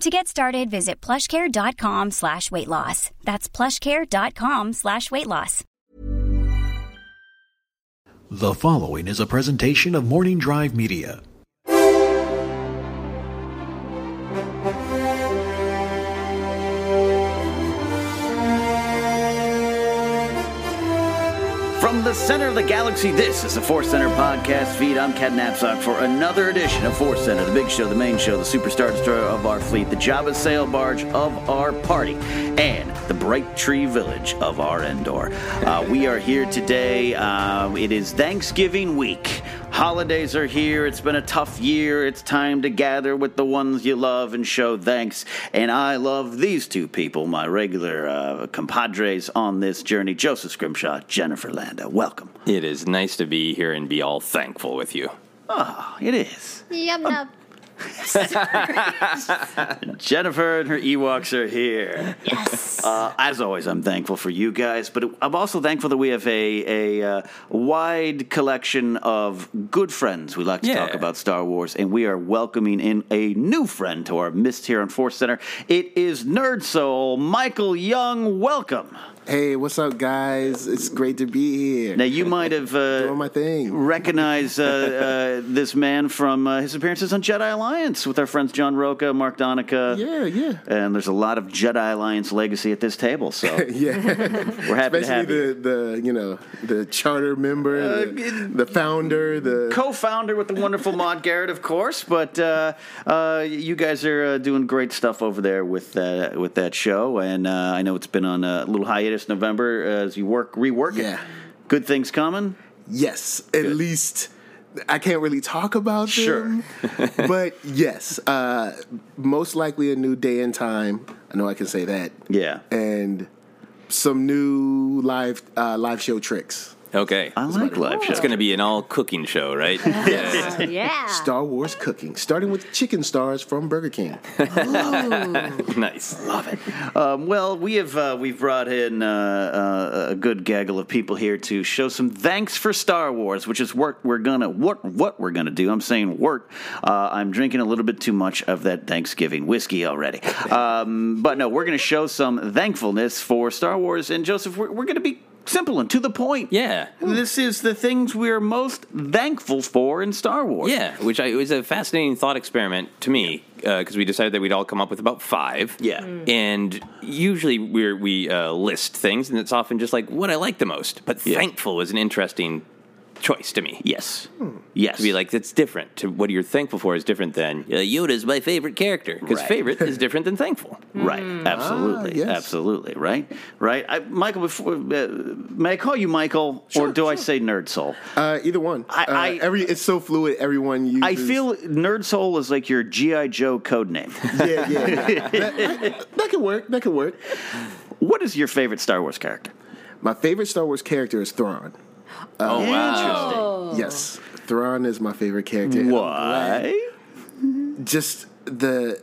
To get started, visit plushcare.com slash weight loss. That's plushcare.com slash weight loss. The following is a presentation of Morning Drive Media. Center of the galaxy, this is the Force Center podcast feed. I'm Ken Napzok for another edition of Force Center, the big show, the main show, the superstar destroyer of our fleet, the Jabba sail barge of our party, and the bright tree village of our Endor. Uh, we are here today. Uh, it is Thanksgiving week. Holidays are here. It's been a tough year. It's time to gather with the ones you love and show thanks. And I love these two people, my regular uh, compadres on this journey Joseph Scrimshaw, Jennifer Landa. Welcome. It is nice to be here and be all thankful with you. Oh, it is. Yum yum. Jennifer and her Ewoks are here. Yes. Uh, as always, I'm thankful for you guys, but I'm also thankful that we have a, a uh, wide collection of good friends. We like to Yeah. talk about Star Wars, and we are welcoming in a new friend to our Mist here on Force Center. It is Nerd Soul, Michael Young. Welcome. Hey, what's up, guys? It's great to be here. Now, you might have uh, Doing my thing. recognized uh, uh, this man from uh, his appearances on Jedi Alliance with our friends John Roca, Mark Donica. Yeah, yeah. And there's a lot of Jedi Alliance legacy at this table, so Yeah, we're happy to especially have you. the the you know the charter member, Uh, the, the founder, the Co-founder with the wonderful Maud Garrett, of course, but uh, uh, you guys are uh, doing great stuff over there with uh, with that show, and uh, I know it's been on a little hiatus November as you work rework it. Good things coming. yes. At least I can't really talk about Sure. them, but yes, uh, most likely a new day and time. I know I can say that, Yeah. and some new live uh, live show tricks. Okay. I like live shows. It's going to be an all cooking show, right? yeah. yeah. Star Wars cooking, starting with chicken stars from Burger King. nice. Love it. Um, well, we have uh, we've brought in uh, uh, a good gaggle of people here to show some thanks for Star Wars, which is work we're gonna what what we're gonna do. I'm saying work. Uh, I'm drinking a little bit too much of that Thanksgiving whiskey already, um, but no, we're gonna show some thankfulness for Star Wars. And Joseph, we're, we're gonna be simple and to the point. Yeah. This is the things we're most thankful for in Star Wars. Yeah, which I, it was a fascinating thought experiment to me because we decided that we'd all come up with about five. Yeah. Mm. And usually we're, we uh, list things, and it's often just like what I like the most. But thankful is an interesting choice to me. Yes. Yes. To be like, that's different. To what you're thankful for is different than uh, Yoda's my favorite character. Because Right. favorite is different than thankful. Right, absolutely, yes. absolutely, right, right. I, Michael, before, uh, may I call you Michael, or do I say Nerd Soul? Uh, either one. I- Uh, I- every it's so fluid. Everyone uses. I feel Nerd Soul is like your GI Joe code name. Yeah, yeah. yeah. that, that could work. That could work. what is your favorite Star Wars character? My favorite Star Wars character is Thrawn. Oh, wow! Yes, Thrawn is my favorite character. and I'm glad- Why? Just the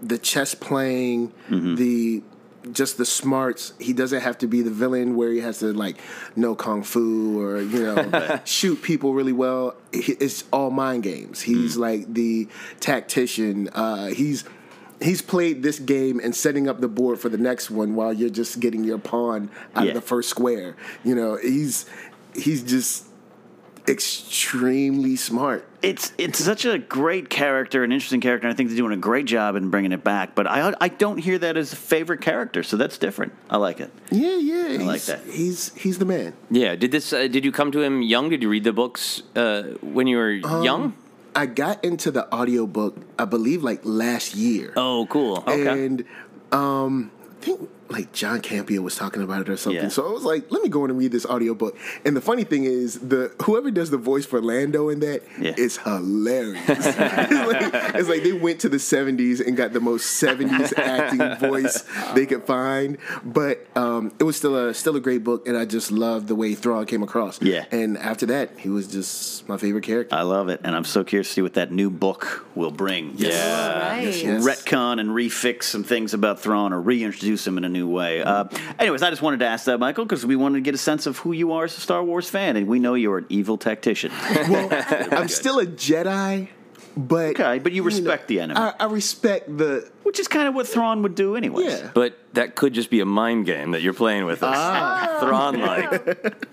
the chess playing, Mm-hmm. the just the smarts. He doesn't have to be the villain where he has to like know kung fu or you know shoot people really well. It's all mind games. He's Mm. like the tactician. Uh, he's he's played this game and setting up the board for the next one while you're just getting your pawn out Yeah. of the first square. You know, he's he's just extremely smart. It's it's such a great character, an interesting character. and I think they're doing a great job in bringing it back. But I I don't hear that as a favorite character, so that's different. I like it. Yeah, yeah. I like he's- that. He's he's the man. Yeah. Did this? Uh, did you come to him young? Did you read the books uh, when you were Um, young? I got into the audiobook, I believe, like last year. Oh, cool. Okay. And um, I think like John Campea was talking about it or something. Yeah. So I was like, let me go in and read this audiobook. And the funny thing is, the whoever does the voice for Lando in that Yeah. is hilarious. it's, like, it's like they went to the 70s and got the most 70s acting voice they could find. But um, it was still a still a great book, and I just loved the way Thrawn came across. Yeah. And after that, he was just my favorite character. I love it, and I'm so curious to see what that new book will bring. Yeah. Right. Yes. retcon and refix some things about Thrawn or reintroduce him in a new way. Uh, anyways, I just wanted to ask that, Michael, because we wanted to get a sense of who you are as a Star Wars fan, and we know you're an evil tactician. Well, I'm still a Jedi, but okay, but you respect the enemy, I, I respect the which is kind of what Thrawn would do, anyways. yeah. But that could just be a mind game that you're playing with us. Ah. Thrawn like.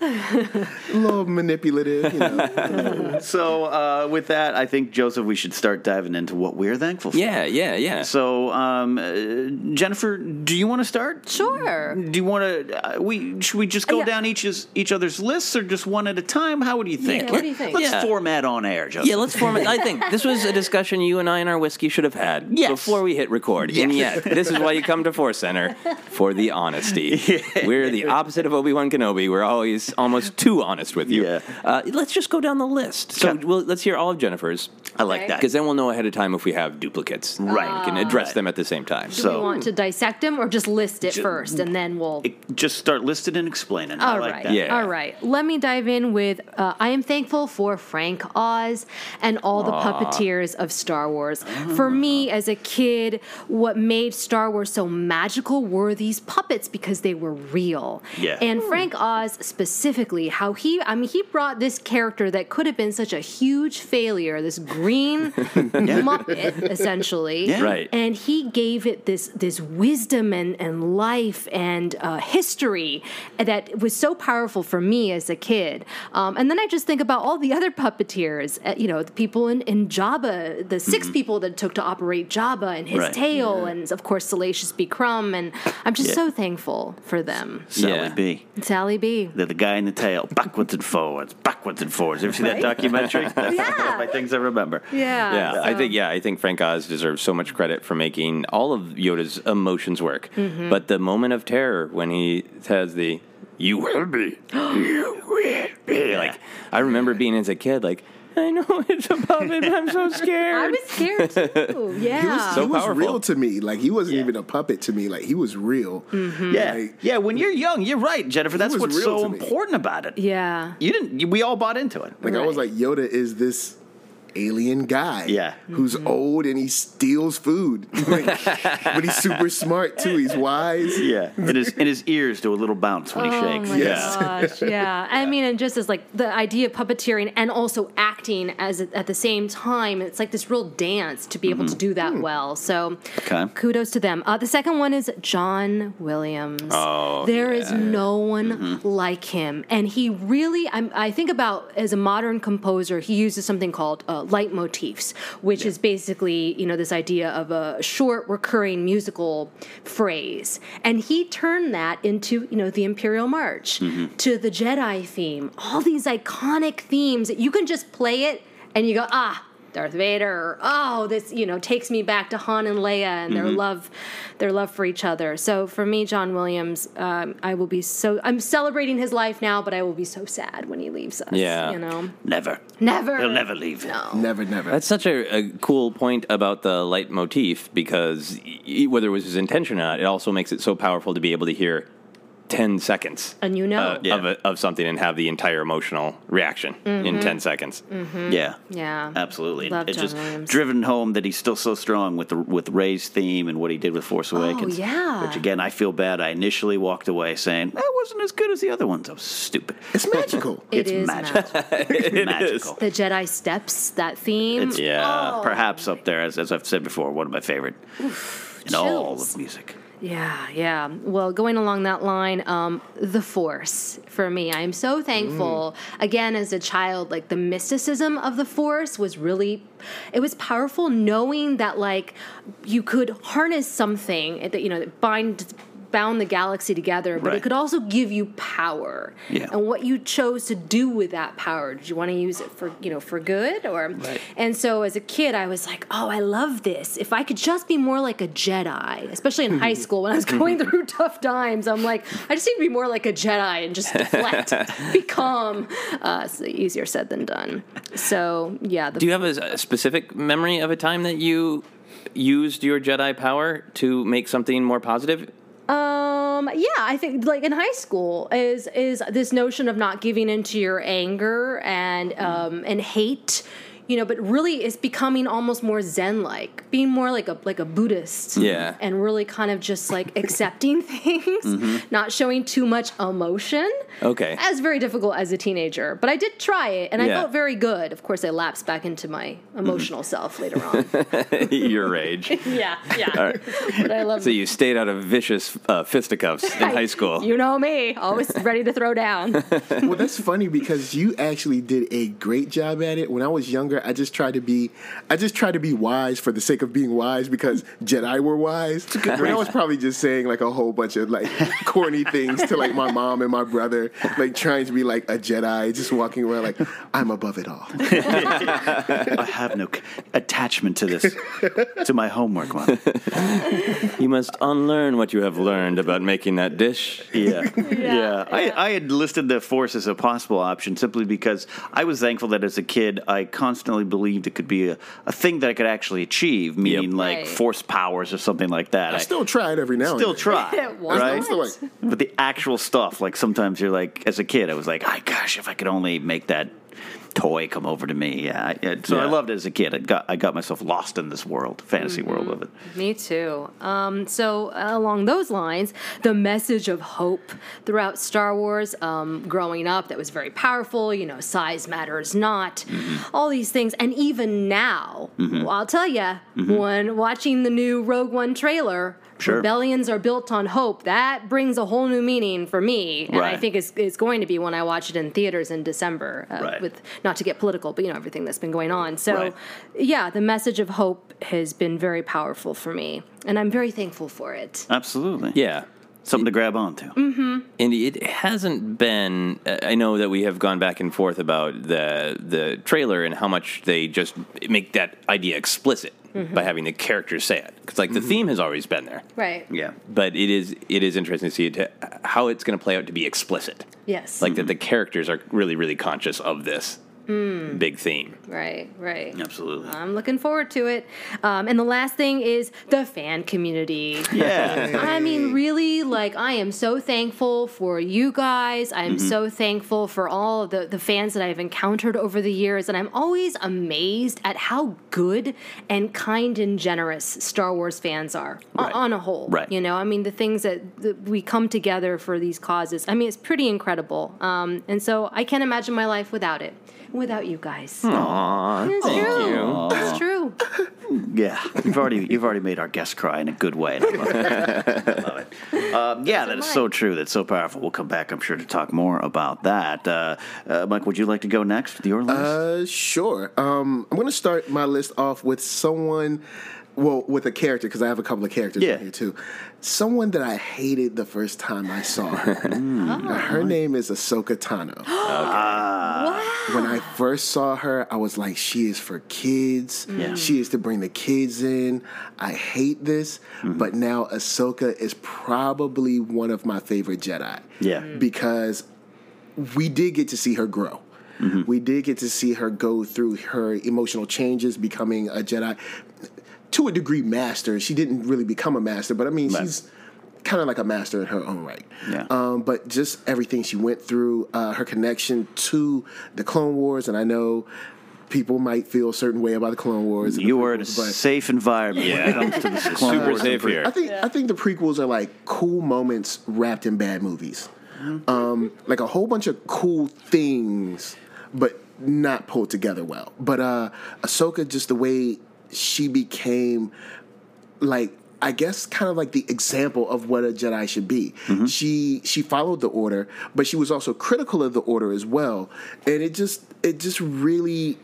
a little manipulative, you know. So, uh, with that, I think Joseph, we should start diving into what we're thankful for. Yeah, yeah, yeah. So, um, uh, Jennifer, do you want to start? Sure. Do you want to? Uh, we should we just go Yeah. down each's each other's lists, or just one at a time? How would you think? Yeah, what do you think? Let's Yeah. format on air, Joseph. Yeah, let's format. I think this was a discussion you and I and our whiskey should have had Yes. before we hit record. And yet, this is why you come to Force Center for the honesty. We're the opposite of Obi Wan Kenobi. We're always almost too honest with you. Yeah. Uh, let's just go down the list. So Okay. we'll, let's hear all of Jennifer's. I like Okay. that. Because then we'll know ahead of time if we have duplicates. Right. We can address them at the same time. Do So- we want to dissect them or just list it first and then we'll. It- just start listing and explaining. I All like right. that. Yeah. All right. Let me dive in with uh, I am thankful for Frank Oz and all the puppeteers of Star Wars. For me, as a kid, what made Star Wars so magical were these puppets because they were real. Yeah. And Frank Oz specifically, how he, I mean, he brought this character that could have been such a huge failure, this green Muppet, essentially. Yeah. Right. And he gave it this this wisdom and, and life and uh, history that was so powerful for me as a kid. Um, and then I just think about all the other puppeteers, uh, you know, the people in, in Jabba, the 6 people that it took to operate Jabba and his Mm-hmm. Right. Tail, and of course Salacious B. Crumb. And I'm just Yeah. so thankful for them. Sally Yeah. B. Sally B. They're the guy in the tail, backwards and forwards, backwards and forwards. Ever see that documentary? That's Yeah. one of my things I remember. Yeah. Yeah, I think yeah, I think Frank Oz deserves so much credit for making all of Yoda's emotions work. Mm-hmm. But the moment of terror when he has the "You will be, you will be," like I remember being as a kid, like I know it's a puppet, but I'm so scared. I was scared too. Yeah. He was, So he was powerful. real to me. Like he wasn't even a puppet to me. Like he was real. Mm-hmm. Yeah, Like, yeah. When you're young, you're right, Jennifer. That's what's so important about it. yeah. You didn't. We all bought into it. like I was like Yoda is this alien guy. Yeah. Who's Mm-hmm. old and he steals food. Like, but he's super smart too. He's wise. Yeah, and his and his ears do a little bounce when he Oh shakes. my Yes. gosh, yeah. I mean, and just as like the idea of puppeteering and also acting as at the same time, it's like this real dance to be able to do that well. So, Okay. kudos to them. Uh, the second one is John Williams. Oh, there is no one Mm-hmm. like him, and he really. I'm, I think about as a modern composer, he uses something called uh, leitmotifs, which is basically you know this idea of a short recurring musical phrase, and he turned that into you know the Imperial March, Mm-hmm. to the Jedi theme, all these iconic themes that you can just play it and you go ah. Darth Vader, or, oh, this you know takes me back to Han and Leia and Mm-hmm. their love, their love for each other. So for me, John Williams, um, I will be so. I'm celebrating his life now, but I will be so sad when he leaves us. Yeah. you know, Never. never, He'll never leave. No, Never, never. That's such a, a cool point about the leitmotif because y- whether it was his intention or not, it also makes it so powerful to be able to hear 10 seconds and you know, uh, Yeah. of, a, of something and have the entire emotional reaction in 10 seconds. Yeah. yeah, Absolutely. Love it's John just Williams. driven home that he's still so strong with the with Rey's theme and what he did with Force Awakens. Oh, yeah. Which again, I feel bad. I initially walked away saying that wasn't as good as the other ones. I was stupid. It's magical. It it's is magical. it's magical. the Jedi steps that theme. It's Yeah. Oh, perhaps up there as, as I've said before, one of my favorite in all of music. Yeah, yeah. Well, going along that line, um, the Force for me, I am so thankful. Again, as a child, like the mysticism of the Force was really, it was powerful. Knowing that like you could harness something that you know that bind bound the galaxy together, but it could also give you power. Yeah. And what you chose to do with that power. Did you want to use it for, you know, for good or and so as a kid I was like, "Oh, I love this. If I could just be more like a Jedi." Especially in high school when I was going through tough times, I'm like, I just need to be more like a Jedi and just deflect, be calm. Uh, it's easier said than done. So, yeah, the Do you have a, a specific memory of a time that you used your Jedi power to make something more positive? Um, yeah, I think like in high school is is this notion of not giving into your anger and um and hate, you know, but really it's becoming almost more zen like, being more like a like a Buddhist. Yeah. And really kind of just like accepting things, not showing too much emotion. Okay. That was very difficult as a teenager, but I did try it and I felt very good. Of course, I lapsed back into my emotional self later on. your rage. yeah, yeah. But I love So you stayed out of vicious uh, fisticuffs in high school. You know me, always ready to throw down. well, that's funny because you actually did a great job at it. When I was younger, I just tried to be, I just tried to be wise for the sake of being wise because Jedi were wise. When I was probably just saying like a whole bunch of like corny things to like my mom and my brother, like trying to be like a Jedi, just walking around like I'm above it all. I have no c- attachment to this, to my homework, Mom. You must unlearn what you have learned about making that dish. Yeah. yeah. I, I had listed the Force as a possible option simply because I was thankful that as a kid I constantly believed it could be a, a thing that I could actually achieve, meaning like Right. force powers or something like that. I still try it every now and still then. try, Why right? Still like, But the actual stuff, like sometimes you're like, as a kid, I was like, "I gosh, if I could only make that toy come over to me." Yeah, I- yeah. so I loved it as a kid. I got I got myself lost in this world, fantasy world mm-hmm. of it. Me too. Um, so uh, along those lines, the message of hope throughout Star Wars, um, growing up, that was very powerful. You know, size matters not. Mm-hmm. All these things, and even now, well, I'll tell you, when watching the new Rogue One trailer. Sure. Rebellions are built on hope. That brings a whole new meaning for me, and I think it's, it's going to be when I watch it in theaters in December. Uh, Right. With not to get political, but you know everything that's been going on. So, Right. yeah, the message of hope has been very powerful for me, and I'm very thankful for it. Absolutely, Yeah. Something to grab onto. Mm-hmm. Mm. And it hasn't been. I know that we have gone back and forth about the the trailer and how much they just make that idea explicit mm-hmm. by having the characters say it. Because like the mm-hmm. theme has always been there, Right. Yeah, but it is it is interesting to see it to, how it's going to play out to be explicit. Yes. Like that the characters are really really conscious of this. Big theme. Right, right. Absolutely. I'm looking forward to it. Um, and the last thing is the fan community. Yeah. I mean, really, like, I am so thankful for you guys. I am Mm-hmm. so thankful for all the, the fans that I've encountered over the years. And I'm always amazed at how good and kind and generous Star Wars fans are Right. on a whole. Right. You know, I mean, the things that, that we come together for these causes. I mean, it's pretty incredible. Um, and so I can't imagine my life without it, without you guys. Aw, It's thank true. you. It's true. Yeah, you've already you've already made our guests cry in a good way. I love it. I love it. Um, yeah, that is so true. That's so powerful. We'll come back, I'm sure, to talk more about that. Uh, uh, Mike, would you like to go next with your list? Uh, sure. Um, I'm going to start my list off with someone, well, with a character because I have a couple of characters Yeah. in here too. Someone that I hated the first time I saw her. Now, oh. her name is Ahsoka Tano. When I first saw her, I was like, she is for kids. Yeah. She is to bring the kids in. I hate this. Mm-hmm. But now Ahsoka is probably one of my favorite Jedi. Yeah. Mm. Because we did get to see her grow. Mm-hmm. We did get to see her go through her emotional changes, becoming a Jedi. To a degree, master. She didn't really become a master, but I mean, Right. she's kind of like a master in her own right. Yeah. Um, but just everything she went through, uh, her connection to the Clone Wars, and I know people might feel a certain way about the Clone Wars. and the you are in a but safe environment when it comes to the Clone Super Wars. safe here. I think I think the prequels are like cool moments wrapped in bad movies. Um, like a whole bunch of cool things, but not pulled together well. But uh Ahsoka, just the way she became like I guess kind of like the example of what a Jedi should be. Mm-hmm. She she followed the order, but she was also critical of the order as well. And it just it just really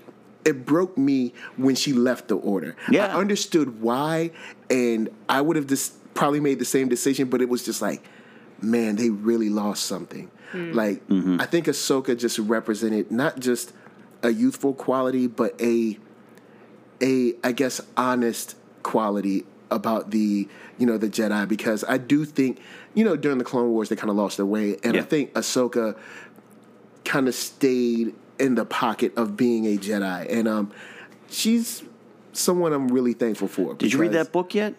it broke me when she left the order. Yeah. I understood why and I would have just probably made the same decision, but it was just like, man, they really lost something. Hmm. Like mm-hmm. I think Ahsoka just represented not just a youthful quality, but a a I guess honest quality about the you know the Jedi because I do think you know during the Clone Wars they kind of lost their way and I think Ahsoka kind of stayed in the pocket of being a Jedi and um she's someone I'm really thankful for. Did you read that book yet?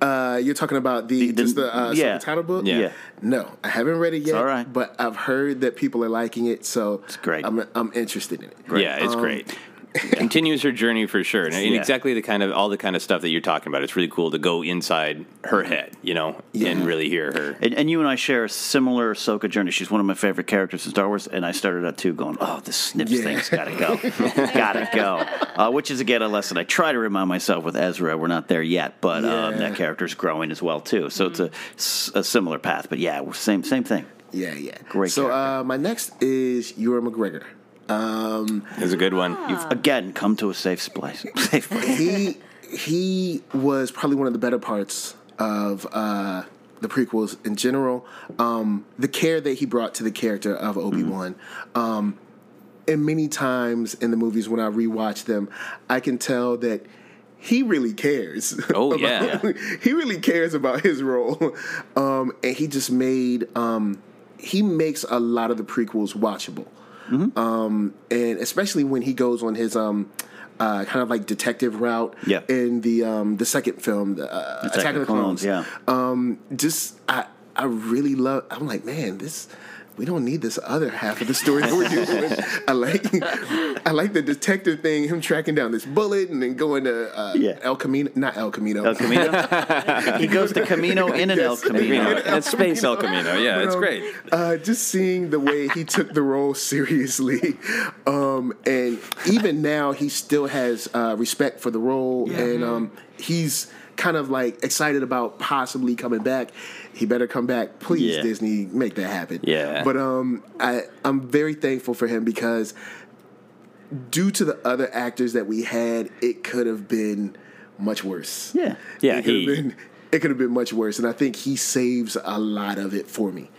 Uh, you're talking about the, The- the- just the uh, yeah. Tano book? Yeah. Yeah. No, I haven't read it yet. all right. but I've heard that people are liking it, so it's great. I'm I'm interested in it. Yeah, it's Um, great. Continues her journey for sure, and, and Yeah. exactly the kind of all the kind of stuff that you're talking about. It's really cool to go inside her head, you know, and really hear her. And, and you and I share a similar Ahsoka journey. She's one of my favorite characters in Star Wars, and I started out too, going, "Oh, this Snips Yeah. thing's got to go, got to go." Uh, which is again a lesson I try to remind myself with Ezra. We're not there yet, but um, that character's growing as well too. So it's a similar path. But yeah, same same thing. Yeah, yeah. Great So uh, my next is Ewan McGregor. Um, It's a good one. You've again come to a safe place. Safe place. he he was probably one of the better parts of uh, the prequels in general. Um, the care that he brought to the character of Obi Wan. Um, and many times in the movies when I rewatch them, I can tell that he really cares. Oh, about- yeah. he really cares about his role, um, and he just made um, he makes a lot of the prequels watchable, um, and especially when he goes on his um, uh, kind of like detective route Yeah. in the um, the second film, the, uh, Attack, of the Clones. yeah. Um, just I I really love. I'm like, man, this. We don't need this other half of the story that we're doing. I like, I like the detective thing, him tracking down this bullet and then going to uh, Yeah. El Camino, not El Camino. El Camino. he goes to Kamino in an El Yes. Camino. Camino. It's Space El Camino. Yeah, But, it's um, great. Uh, just seeing the way he took the role seriously, um, and even now he still has uh, respect for the role, and um, he's kind of like excited about possibly coming back. He better come back, please, Yeah. Disney, make that happen. Yeah. But um, I I'm very thankful for him because due to the other actors that we had, it could have been much worse. Yeah. Yeah, it could he- have been it could have been much worse, and I think he saves a lot of it for me.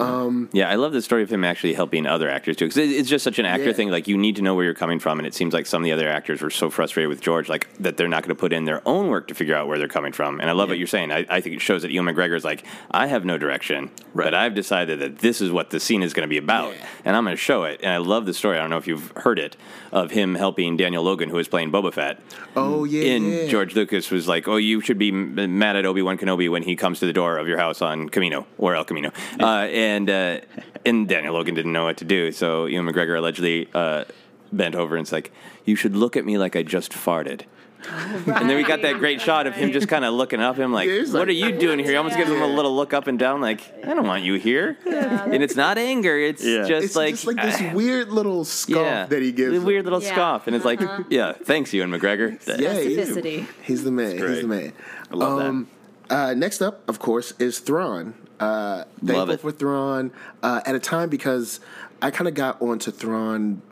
Um, Yeah, I love the story of him actually helping other actors too, because it's just such an actor Yeah. thing. Like you need to know where you're coming from, and it seems like some of the other actors were so frustrated with George, like that they're not going to put in their own work to figure out where they're coming from. And I love what you're saying. I, I think it shows that Ewan McGregor is like, I have no direction, but I've decided that this is what the scene is going to be about, and I'm going to show it. And I love the story. I don't know if you've heard it of him helping Daniel Logan, who is playing Boba Fett. Oh yeah, And yeah. George Lucas was like, "Oh, you should be mad at Obi Wan Kenobi when he comes to the door of your house on Kamino or El Camino." Uh, and uh, and Daniel Logan didn't know what to do, so Ewan McGregor allegedly uh, bent over and it's like, "You should look at me like I just farted." And then we got that great shot of him just kind of looking up him like, Yeah, he's "What like- are you doing here?" He almost gives him a little look up and down, like, "I don't want you here." and it's not anger; it's Yeah. just it's like just like this weird little scoff yeah, that he gives. the him. weird little Yeah. scoff, and it's like, Uh-huh. "Yeah, thanks, Ewan McGregor." Yeah, he is. Specificity. He's the man. He's great. the man. I love that. um, Uh, next up, of course, is Thrawn. Uh, thankful it. for Thrawn uh, at a time because I kind of got onto Thrawn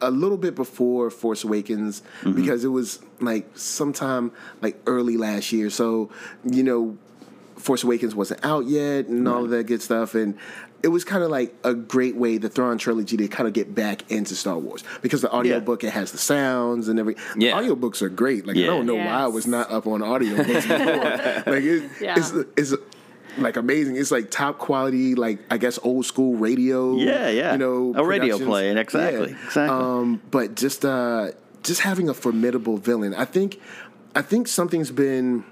a little bit before Force Awakens Mm-hmm. because it was like sometime like early last year. So you know, Force Awakens wasn't out yet and all of that good stuff and. It was kind of like a great way, the Thrawn trilogy, to kind of get back into Star Wars because the audiobook it has the sounds and every. Yeah. Audiobooks are great. Like I don't know why I was not up on audiobooks before. like it, Yeah. it's it's like amazing. It's like top quality, like I guess old school radio. Yeah, yeah. You know, A radio play, exactly, Yeah. exactly. Um, but just uh, just having a formidable villain. I think I think something's been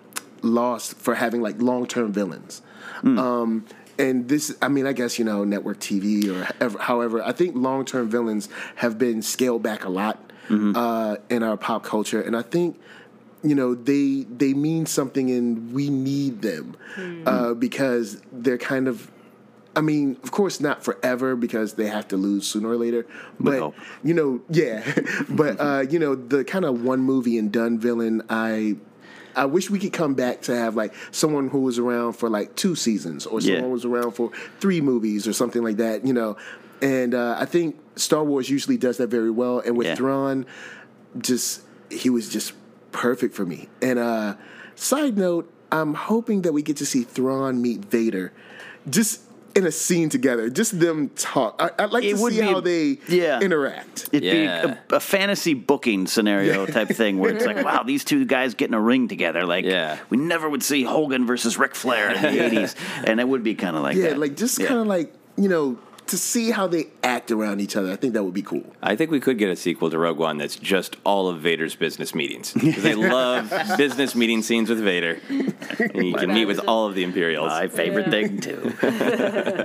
lost for having like long term villains. Hmm. Um, and this, I mean, I guess you know, network TV or ever, however, I think long term villains have been scaled back a lot Mm-hmm. uh, in our pop culture, and I think you know they they mean something, and we need them uh, because they're kind of. I mean, of course, not forever because they have to lose sooner or later. But hope. you know, yeah. but uh, you know, the kind of one movie and done villain, I I wish we could come back to have like someone who was around for like two seasons or Yeah. someone was around for three movies or something like that, you know. And uh, I think Star Wars usually does that very well. And with Yeah. Thrawn, just he was just perfect for me. And uh, side note, I'm hoping that we get to see Thrawn meet Vader, just in a scene together, just them talk. I, I'd like It to see be- how they yeah. interact. It'd Yeah. be a, a fantasy booking scenario type thing where it's like, wow, these two guys get in a ring together. Like, Yeah. we never would see Hogan versus Ric Flair in the 80s. And it would be kind of like yeah, that. like just Yeah. kind of like you know to see how they act around each other. I think that would be cool. I think we could get a sequel to Rogue One that's just all of Vader's business meetings. They love business meeting scenes with Vader. And you can meet with all of the Imperials. My favorite thing, too.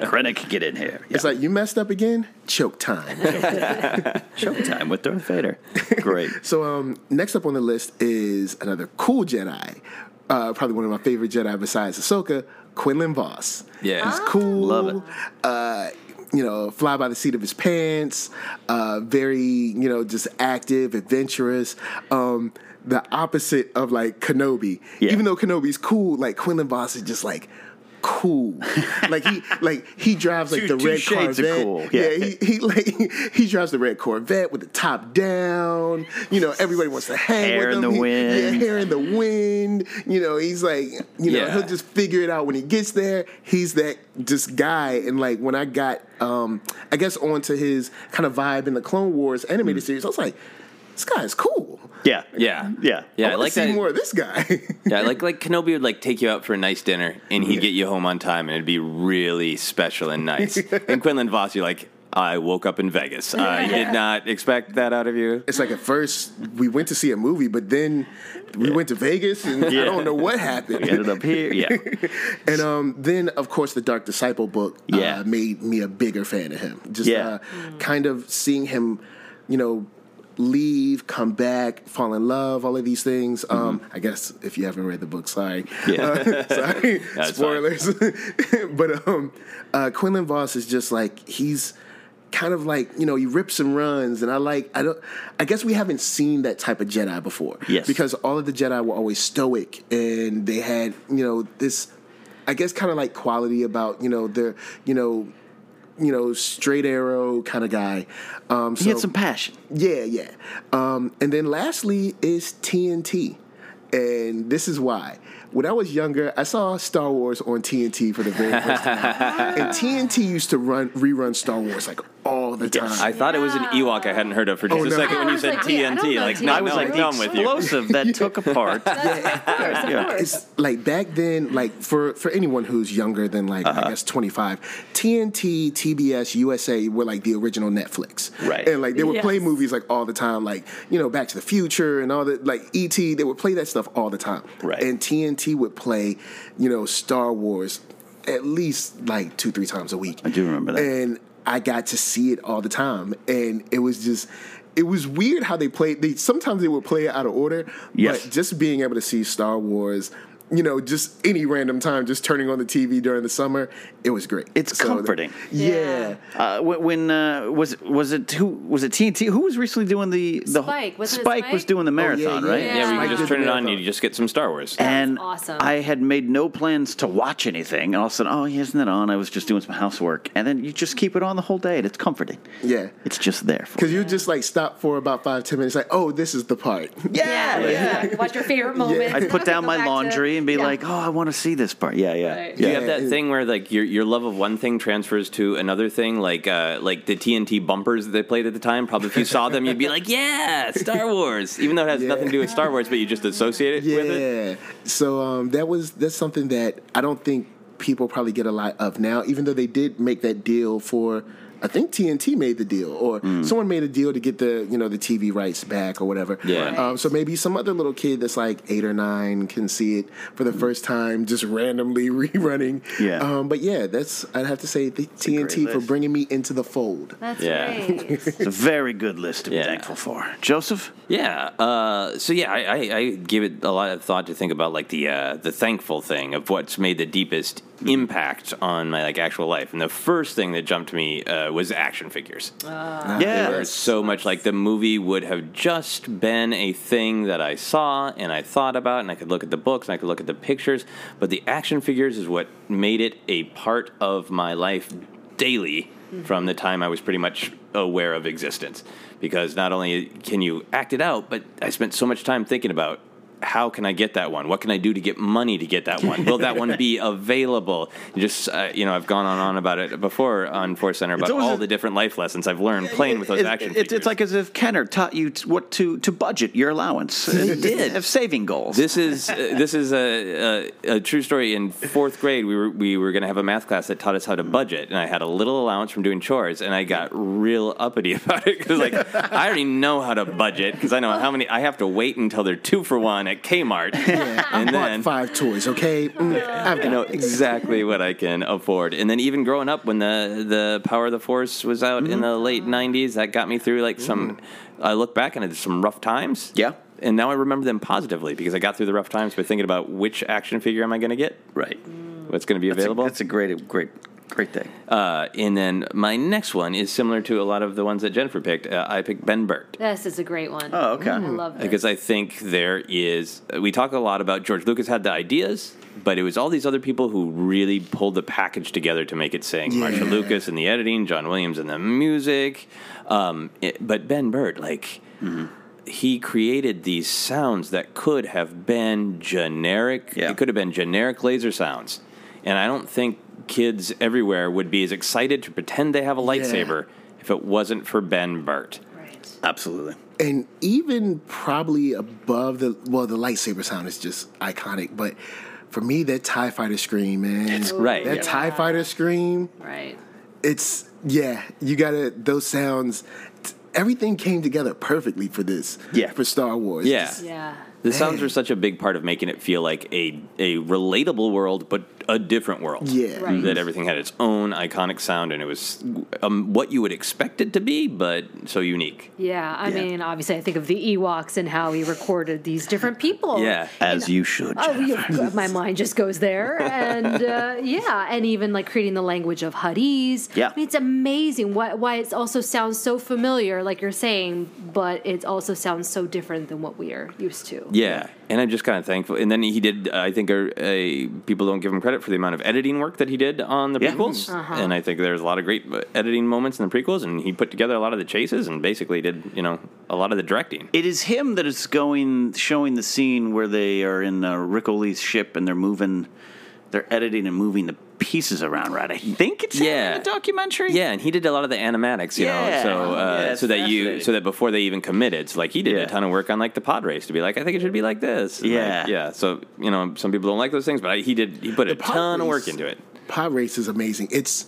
Krennic, get in here. It's like you messed up again. Choke time. Choke time with Darth Vader. Great. so um, next up on the list is another cool Jedi. Uh, probably one of my favorite Jedi besides Ahsoka, Quinlan Vos. Yeah. He's cool. Love it. Uh, you know, fly by the seat of his pants. Uh, very, you know, just active, adventurous. Um, the opposite of like Kenobi. Yeah. Even though Kenobi's cool, like Quinlan Vos is just like cool. like he like he drives like Two- the red Corvette. cool. Yeah, Yeah. he, he like he drives the red Corvette with the top down. You know, everybody wants to hang Hair with in him. the He- wind. Yeah, hair in the wind. You know, he's like, you know, Yeah. he'll just figure it out when he gets there. He's that just guy. And like when I got, um, I guess onto his kind of vibe in the Clone Wars animated series, I was like, this guy is cool. Yeah. Yeah. Yeah. Yeah, I I like to see that. more of this guy. Yeah, like like Kenobi would like take you out for a nice dinner and he'd get you home on time and it'd be really special and nice. and Quinlan Vos, you're like, I woke up in Vegas. I did not expect that out of you. it's like at first we went to see a movie, but then we went to Vegas and I don't know what happened. We ended up here. Yeah. And um, then, of course, the Dark Disciple book Yeah. uh, made me a bigger fan of him. Just Yeah. uh, kind of seeing him, you know, leave, come back, fall in love, all of these things. Um, I guess if you haven't read the book, sorry. Mm-hmm. Yeah. Uh, sorry, spoilers. but um, uh, Quinlan Vos is just like he's kind of like you know he rips and runs and i like i don't i guess we haven't seen that type of jedi before Yes. because all of the jedi were always stoic and they had you know this i guess kind of like quality about you know their you know you know straight arrow kind of guy um so He had some passion. yeah yeah um and then lastly is tnt And this is why. When I was younger, I saw Star Wars on TNT for the very first time. and TNT used to run rerun Star Wars like all the time. I thought it was an Ewok I hadn't heard of for just Oh, a no. second when I you was said like, yeah, I don't TNT. know Like, TNT. no, I was no, like, I'm the done with you. Explosive that took apart. Yeah, yeah. It's like back then, like for for anyone who's younger than like Uh-huh. I guess twenty five, TNT, TBS, USA were like the original Netflix, Right. And like they would play Yes. movies like all the time, like you know Back to the Future and all that, like ET. They would play that stuff all the time, Right. And TNT would play, you know, Star Wars at least like two three times a week. I do remember that. and I got to see it all the time, and it was just. It was weird how they played. They sometimes they would play it out of order, Yes. but just being able to see Star Wars, you know, just any random time, just turning on the TV during the summer, it was great. It's So, comforting. Yeah. Uh, when when, uh, was it was it who was it TNT? Who was recently doing the the Spike. Wasn't it Spike Spike? was doing the marathon, right? Yeah, where you can just turn it on and you just get some Star Wars. And awesome. I had made no plans to watch anything, and all of a sudden, oh, yeah, isn't it on? I was just doing some housework, and then you just keep it on the whole day, and it's comforting. Yeah. It's just there Because you just like stop for about five, ten minutes, like, oh, this is the part. Yeah, yeah. Watch your favorite moment. I'd put down my back to- laundry and be yeah. like, oh, I want to see this part. Yeah, yeah. Right. Do yeah. you have that thing where like your your love of one thing transfers to another thing, like uh, like the TNT bumpers that they played at the time? Probably if you saw them, you'd be like, "Yeah, Star Wars," even though it has nothing to do with Star Wars, but you just associate it yeah. with it. So um, that was that's something that I don't think people probably get a lot of now, even though they did make that deal for. I think TNT made the deal, or Mm. someone made a deal to get the you know the TV rights back or whatever. Yeah. Um, so maybe some other little kid that's like eight or nine can see it for the first time, just randomly rerunning. Yeah. Um, but yeah, that's I'd have to say the TNT for bringing me into the fold. That's Yeah. great. It's a very good list to be Yeah. thankful for. Joseph? Yeah. Uh, so yeah, I, I, I give it a lot of thought to think about like the uh, the thankful thing of what's made the deepest impact on my like actual life. And the first thing that jumped to me uh, was action figures. yeah. They were so much like the movie would have just been a thing that I saw and I thought about, and I could look at the books and I could look at the pictures. But the action figures is what made it a part of my life daily mm-hmm. from the time I was pretty much aware of existence. Because not only can you act it out, but I spent so much time thinking about how can I get that one? What can I do to get money to get that one? Will that one be available? Just uh, you know, I've gone on and on about it before on Force Center about all a- the different life lessons I've learned playing with those It- action it- figures. It's like as if Kenner taught you t- what to, to budget your allowance. He did. Have saving goals. This is uh, this is a, a, a true story. In fourth grade, we were we were going to have a math class that taught us how to budget, and I had a little allowance from doing chores, and I got real uppity about it because like I already know how to budget because I know how many I have to wait until they're two for one at Kmart, and Bought then five toys, okay? Mm, I've I got know exactly what I can afford. And then even growing up when the the Power of the Force was out in the late '90s, that got me through like some. I look back and it's some rough times. Yeah. And now I remember them positively because I got through the rough times by thinking about which action figure am I going to get, right. what's going to be That's a, available. that's a great, great, great thing. uh, and then my next one is similar to a lot of the ones that Jennifer picked. Uh, I picked Ben Burtt. This is a great one. Oh, okay. I love this. Because I think there is, we talk a lot about George Lucas had the ideas, but it was all these other people who really pulled the package together to make it sing. Marcia Lucas in the editing, John Williams in the music. Um, it- but Ben Burtt, like, he created these sounds that could have been generic. Yeah. It could have been generic laser sounds. And I don't think kids everywhere would be as excited to pretend they have a lightsaber if it wasn't for Ben Burtt. right. Absolutely. and even probably above the well, the lightsaber sound is just iconic. But for me, that Tie Fighter scream, man, It's right, That yeah. Tie Fighter scream, Right. it's yeah. You gotta those sounds. Everything came together perfectly for this. Yeah. for Star Wars. Yeah. Just- Yeah. The sounds are such a big part of making it feel like a a relatable world, but a different world. Yeah. Right. That everything had its own iconic sound, and it was um, what you would expect it to be, but so unique. Yeah, I Yeah. mean, obviously, I think of the Ewoks and how he recorded these different people. Yeah. As you should. Oh, yeah, my mind just goes there, and uh, yeah, and even like creating the language of Huttese. Yeah. I mean, it's amazing why why it also sounds so familiar, like you're saying, but it also sounds so different than what we are used to. Yeah, and I'm just kind of thankful. And then he did, I think, a, a people don't give him credit credit for the amount of editing work that he did on the Yeah. prequels, Uh-huh. and I think there's a lot of great uh, editing moments in the prequels, and he put together a lot of the chases, and basically did you know a lot of the directing. It is him that is going, showing the scene where they are in uh, Ric Olié's ship and they're moving, they're editing and moving the pieces around. Right? I think it's Yeah. in the documentary. Yeah, and he did a lot of the animatics, you Yeah. know, so uh, Yeah, so that you so that before they even committed, so like he did Yeah. a ton of work on like the pod race to be like, I think it should be like this. And, Yeah. like, yeah. So you know, some people don't like those things, but I, he did. He put a pod ton of work into it. Pod race is amazing. It's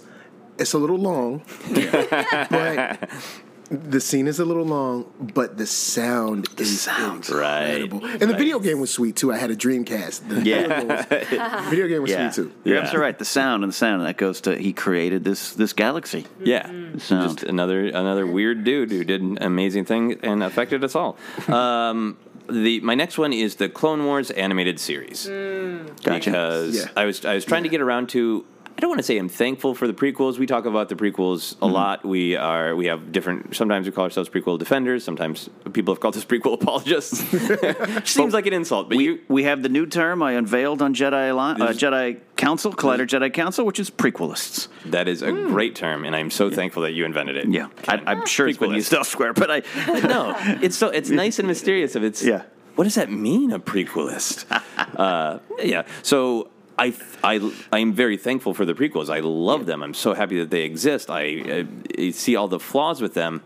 it's a little long, but the scene is a little long, but the sound is incredible. And the video game was sweet too. I had a Dreamcast. The video game was, video game was Yeah, sweet too. you're absolutely right. The sound and the sound that goes to he created this this galaxy. Yeah, Sound. just another another weird dude who did an amazing thing and affected us all. Um, the my next one is the Clone Wars animated series Gotcha. because Yeah. I was I was trying to get around to. I don't want to say I'm thankful for the prequels. We talk about the prequels a lot. We are we have different. Sometimes we call ourselves prequel defenders. Sometimes people have called us prequel apologists. Seems like an insult, but you We have the new term I unveiled on Jedi Alli- uh, Jedi Council, Collider Jedi Council, which is prequelists. that is a great term, and I'm so thankful that you invented it. Yeah, I, I'm sure it's been used elsewhere, but I no, it's so it's nice and mysterious. If it's Yeah. what does that mean? A prequelist? uh, yeah. So I I I'm very thankful for the prequels. I love them. I'm so happy that they exist. I, I, I see all the flaws with them.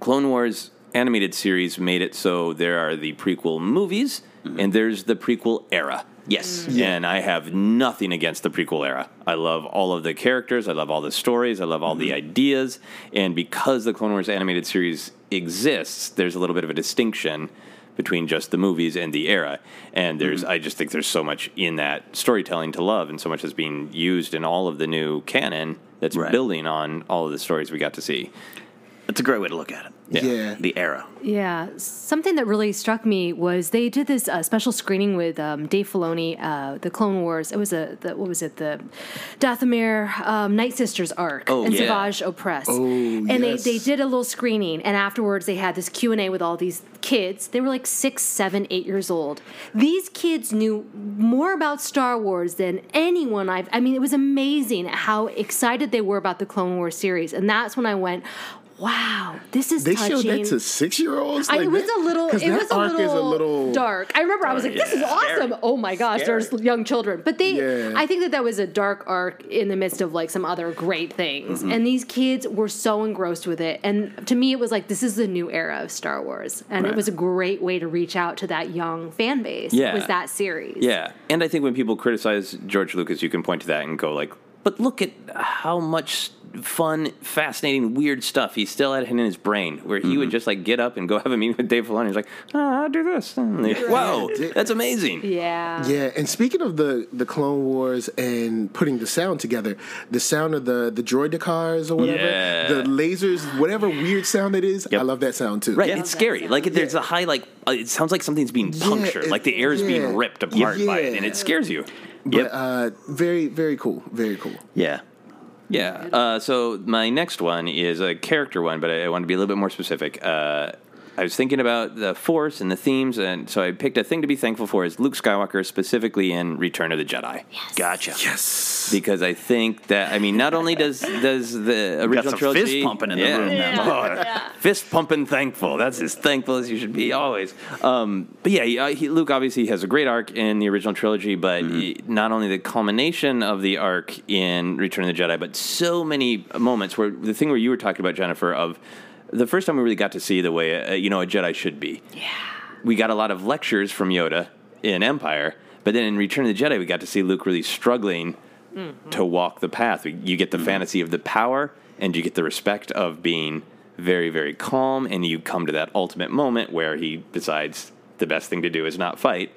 Clone Wars animated series made it so there are the prequel movies mm-hmm. and there's the prequel era. yes, mm-hmm. And I have nothing against the prequel era. I love all of the characters. I love all the stories. I love all the mm-hmm. ideas. And because the Clone Wars animated series exists, there's a little bit of a distinction between just the movies and the era. And there's, mm-hmm. I just think there's so much in that storytelling to love, and so much is being used in all of the new canon that's Right. building on all of the stories we got to see. It's a great way to look at it. Yeah. The era. Yeah, something that really struck me was they did this uh, special screening with um, Dave Filoni, uh, the Clone Wars. It was a the, what was it the Dathomir um, Night Sisters arc Oh, and yeah. Savage Opress. Oh, and yes. they, they did a little screening, and afterwards they had this Q and A with all these kids. They were like six, seven, eight years old. These kids knew more about Star Wars than anyone I've. I mean, it was amazing how excited they were about the Clone Wars series, and that's when I went. Wow, this is touching. They touching. showed that to six year olds. I, it was a little. It was a little, is a little dark. I remember I was like, "This is awesome! Oh my gosh, there's young children." But they, Yeah. I think that that was a dark arc in the midst of like some other great things, Mm-hmm. and these kids were so engrossed with it. And to me, it was like this is the new era of Star Wars, and it was a great way to reach out to that young fan base. Yeah. was that series? Yeah, and I think when people criticize George Lucas, you can point to that and go like, "But look at how much fun, fascinating, weird stuff he still had in his brain, where he would just like get up and go have a meeting with Dave Filoni. He's like, oh, I'll do this. And like, Whoa, that's amazing. yeah, Yeah, and speaking of the the Clone Wars and putting the sound together, the sound of the the droidekas or whatever, Yeah. the lasers, whatever weird sound it is, Yep. I love that sound too. Right, it's scary. Like there's a high, like uh, it sounds like something's being punctured, it- like the air is yeah. being ripped apart by it, and it scares you. But uh, very very cool, very cool. Yeah. Yeah. Uh, so my next one is a character one, but I, I want to be a little bit more specific. Uh, I was thinking about the Force and the themes, and so I picked a thing to be thankful for is Luke Skywalker, specifically in Return of the Jedi. Gotcha. Yes. Because I think that I mean, not only does does the Got original some trilogy fist pumping in the yeah. room now. Oh, fist pumping thankful. That's as thankful as you should be always. Um, but yeah, he, uh, he, Luke obviously has a great arc in the original trilogy, but Mm-hmm. he- not only the culmination of the arc in Return of the Jedi, but so many moments where the thing where you were talking about Jennifer of the first time we really got to see the way uh, you know a Jedi should be. Yeah, we got a lot of lectures from Yoda in Empire, but then in Return of the Jedi, we got to see Luke really struggling to walk the path. You get the fantasy of the power, and you get the respect of being very, very calm, and you come to that ultimate moment where he decides the best thing to do is not fight.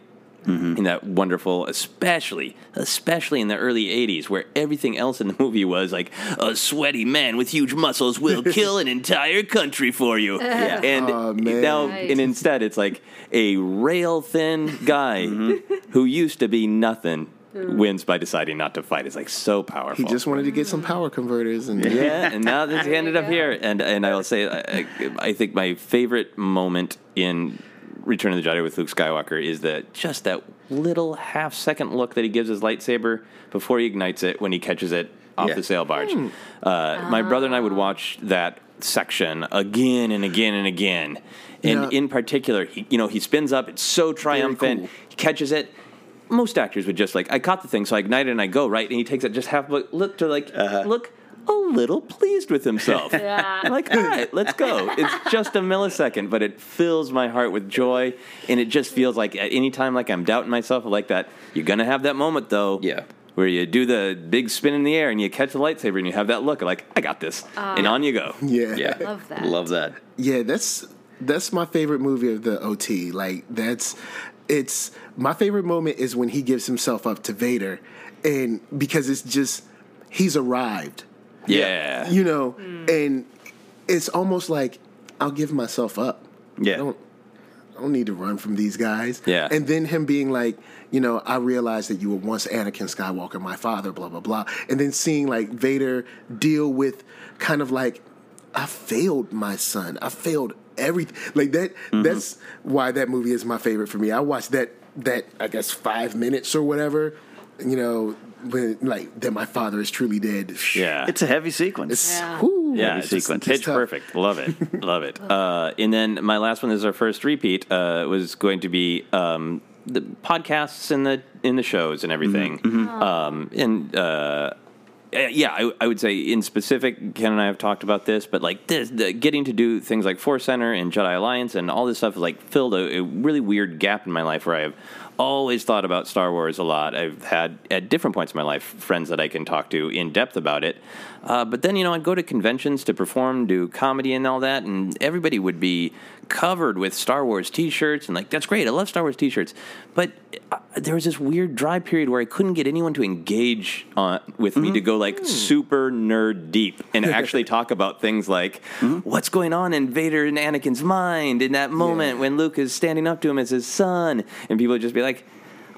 Mm-hmm. In that wonderful, especially, especially in the early '80s, where everything else in the movie was like a sweaty man with huge muscles will kill an entire country for you, and Oh, now, Right. and instead, it's like a rail thin guy mm-hmm. who used to be nothing wins by deciding not to fight. It's like so powerful. He just wanted to get some power converters and yeah, and now that he ended up here, and and I will say, I, I I think my favorite moment in Return of the Jedi with Luke Skywalker is that just that little half second look that he gives his lightsaber before he ignites it when he catches it off Yeah. the sail barge. Hmm. Uh, My brother and I would watch that section again and again and again. And Yeah. in particular, he, you know, he spins up. It's so triumphant. cool. He catches it. Most actors would just like, I caught the thing, so I ignite it and I go right. And he takes it just half look, look to like Uh-huh. look a little pleased with himself. Yeah. I'm like, all right, let's go. It's just a millisecond, but it fills my heart with joy, and it just feels like uh, at any time, like I'm doubting myself, like that. You're gonna have that moment though, Yeah. where you do the big spin in the air and you catch the lightsaber and you have that look, like I got this, ah. and on you go. Yeah. Yeah. Love that. Love that. Yeah, that's that's my favorite movie of the OT. Like that's it's my favorite moment is when he gives himself up to Vader and because it's just he's arrived. Yeah, You know, mm. and it's almost like I'll give myself up. Yeah. I don't I don't need to run from these guys. Yeah. And then him being like, you know, I realized that you were once Anakin Skywalker, my father, blah, blah, blah. And then seeing like Vader deal with kind of like, I failed my son. I failed everything. Like that mm-hmm. that's why that movie is my favorite for me. I watched that that I guess five minutes or whatever, you know, when like that my father is truly dead. yeah. It's a heavy sequence. It's Yeah. whew, Yeah, it's it's just- just pitch tough. perfect. Love it, love it. Uh, and then my last one is our first repeat. Uh, was going to be um, the podcasts and the in the shows and everything. Um, and uh, yeah, I, I would say in specific, Ken and I have talked about this, but like this, the, getting to do things like Force Center and Jedi Alliance and all this stuff has like filled a, a really weird gap in my life where I have always thought about Star Wars a lot. I've had at different points in my life friends that I can talk to in depth about it. Uh, but then you know I'd go to conventions to perform, do comedy and all that, and everybody would be covered with Star Wars T-shirts and like that's great. I love Star Wars T-shirts, but uh, there was this weird dry period where I couldn't get anyone to engage on, with me to go like super nerd deep and actually talk about things like what's going on in Vader and Anakin's mind in that moment when Luke is standing up to him as his son, and people would just be like.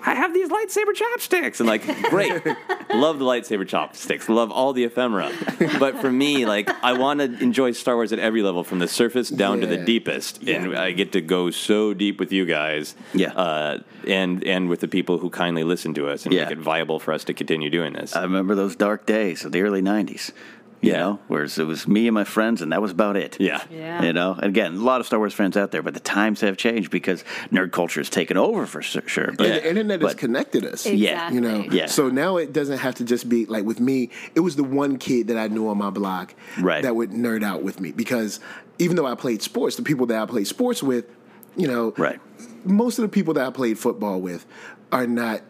I have these lightsaber chopsticks. And like, great. love the lightsaber chopsticks. Love all the ephemera. But for me, like, I want to enjoy Star Wars at every level, from the surface down to the Yeah. deepest. And I get to go so deep with you guys. Yeah. Uh, and and with the people who kindly listen to us and Yeah. make it viable for us to continue doing this. I remember those dark days of the early '90s. You Yeah. know, whereas it was me and my friends, and that was about it. Yeah. Yeah. You know, and again, a lot of Star Wars fans out there, but the times have changed because nerd culture has taken over for sure. But And the internet has connected us. Yeah. You know, Yeah. So now it doesn't have to just be like with me. It was the one kid that I knew on my block Right. that would nerd out with me because even though I played sports, the people that I played sports with, you know, Right. most of the people that I played football with are not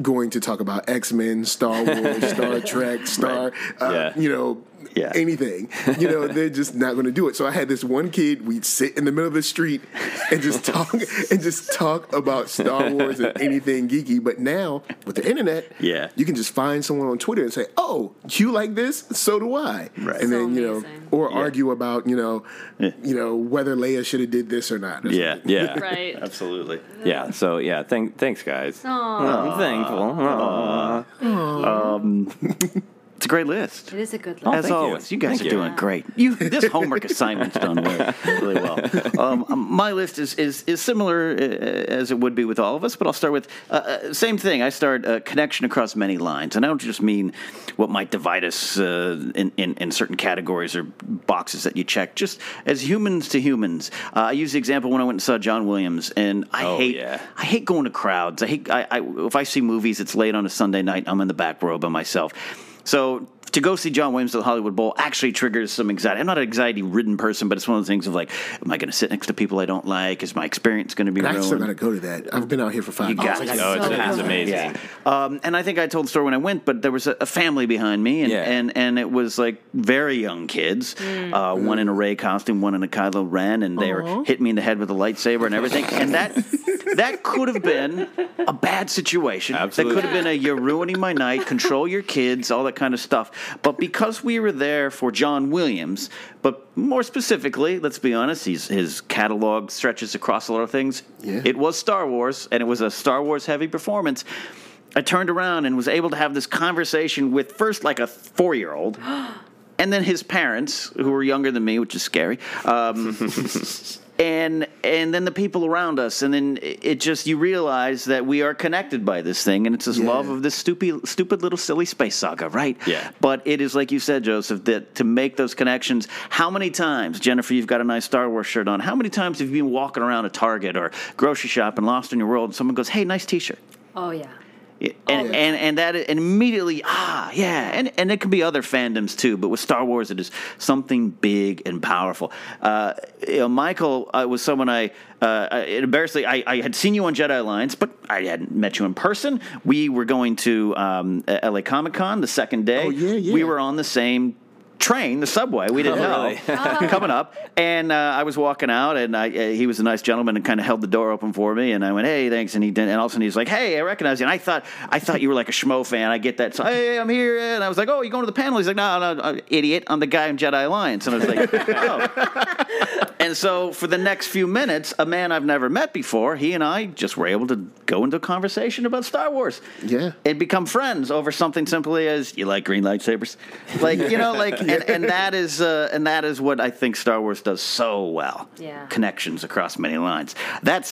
going to talk about X Men, Star Wars, Star Trek, Star, uh, Yeah. you know, Yeah. anything. You know, they're just not going to do it. So I had this one kid. We'd sit in the middle of the street and just talk and just talk about Star Wars and anything geeky. But now with the internet, Yeah. you can just find someone on Twitter and say, "Oh, you like this? So do I." Right. And So then you know, amazing. or argue about you know, Yeah. you know whether Leia should have did this or not. or Yeah. something. yeah. Right. Absolutely. Yeah. So, yeah. Thank, thanks, guys. I'm thankful. Aw. Um, It's a great list. It is a good As list. thank you. always, you, guys Thank are you. doing great. You this homework assignment's done well, really well. Um, um, my list is is, is similar uh, as it would be with all of us, but I'll start with uh, uh, same thing. I start uh, connection across many lines, and I don't just mean what might divide us uh, in, in in certain categories or boxes that you check. Just as humans to humans. Uh, I use the example when I went and saw John Williams, and I Oh, hate yeah. I hate going to crowds. I hate I, I if I see movies, it's late on a Sunday night. I'm in the back row by myself. So to go see John Williams at the Hollywood Bowl actually triggers some anxiety. I'm not an anxiety-ridden person, but it's one of those things of like, am I going to sit next to people I don't like? Is my experience going to be And I still got ruined? to go to that. I've been out here for five You got years. to. Oh, it's, So it's good. amazing. Um, and I think I told the story when I went, but there was a, a family behind me, and, Yeah. and and it was like very young kids, uh, one in a Rey costume, one in a Kylo Ren, and they were hitting me in the head with a lightsaber and everything, and that that could have been a bad situation. Absolutely. That could have been a you're ruining my night, control your kids, all that kind of stuff. But because we were there for John Williams, but more specifically, let's be honest, he's, his catalog stretches across a lot of things. Yeah. It was Star Wars, and it was a Star Wars heavy performance. I turned around and was able to have this conversation with first like a four year old. And then his parents, who were younger than me, which is scary, um, and and then the people around us, and then it just you realize that we are connected by this thing, and it's this love of this stupid, stupid little silly space saga, right? Yeah. But it is like you said, Joseph, that to make those connections. How many times, Jennifer, you've got a nice Star Wars shirt on? How many times have you been walking around a Target or grocery shop and lost in your world, and someone goes, "Hey, nice T-shirt." Oh yeah. Yeah, and, and and that and immediately ah yeah and and it can be other fandoms too but with Star Wars it is something big and powerful. Uh, you know, Michael uh, was someone I uh, embarrassingly I, I had seen you on Jedi Alliance but I hadn't met you in person. We were going to um, LA Comic Con the second day. Oh, yeah, yeah. We were on the same train, the subway. We didn't Oh, know really? coming up, and uh, I was walking out, and I, uh, he was a nice gentleman and kind of held the door open for me, and I went, "Hey, thanks," and he didn't, and all of a sudden he's like, "Hey, I recognize you," and I thought, I thought you were like a schmo fan. I get that, so hey, I'm here, and I was like, "Oh, you going to the panel?" He's like, "No, no, no idiot, I'm the guy in Jedi Alliance," and I was like, "Oh." and so for the next few minutes, a man I've never met before, he and I just were able to go into a conversation about Star Wars. Yeah. And become friends over something simply as you like green lightsabers, like you know, like and, and that is uh, and that is what I think Star Wars does so well. Yeah. Connections across many lines. That's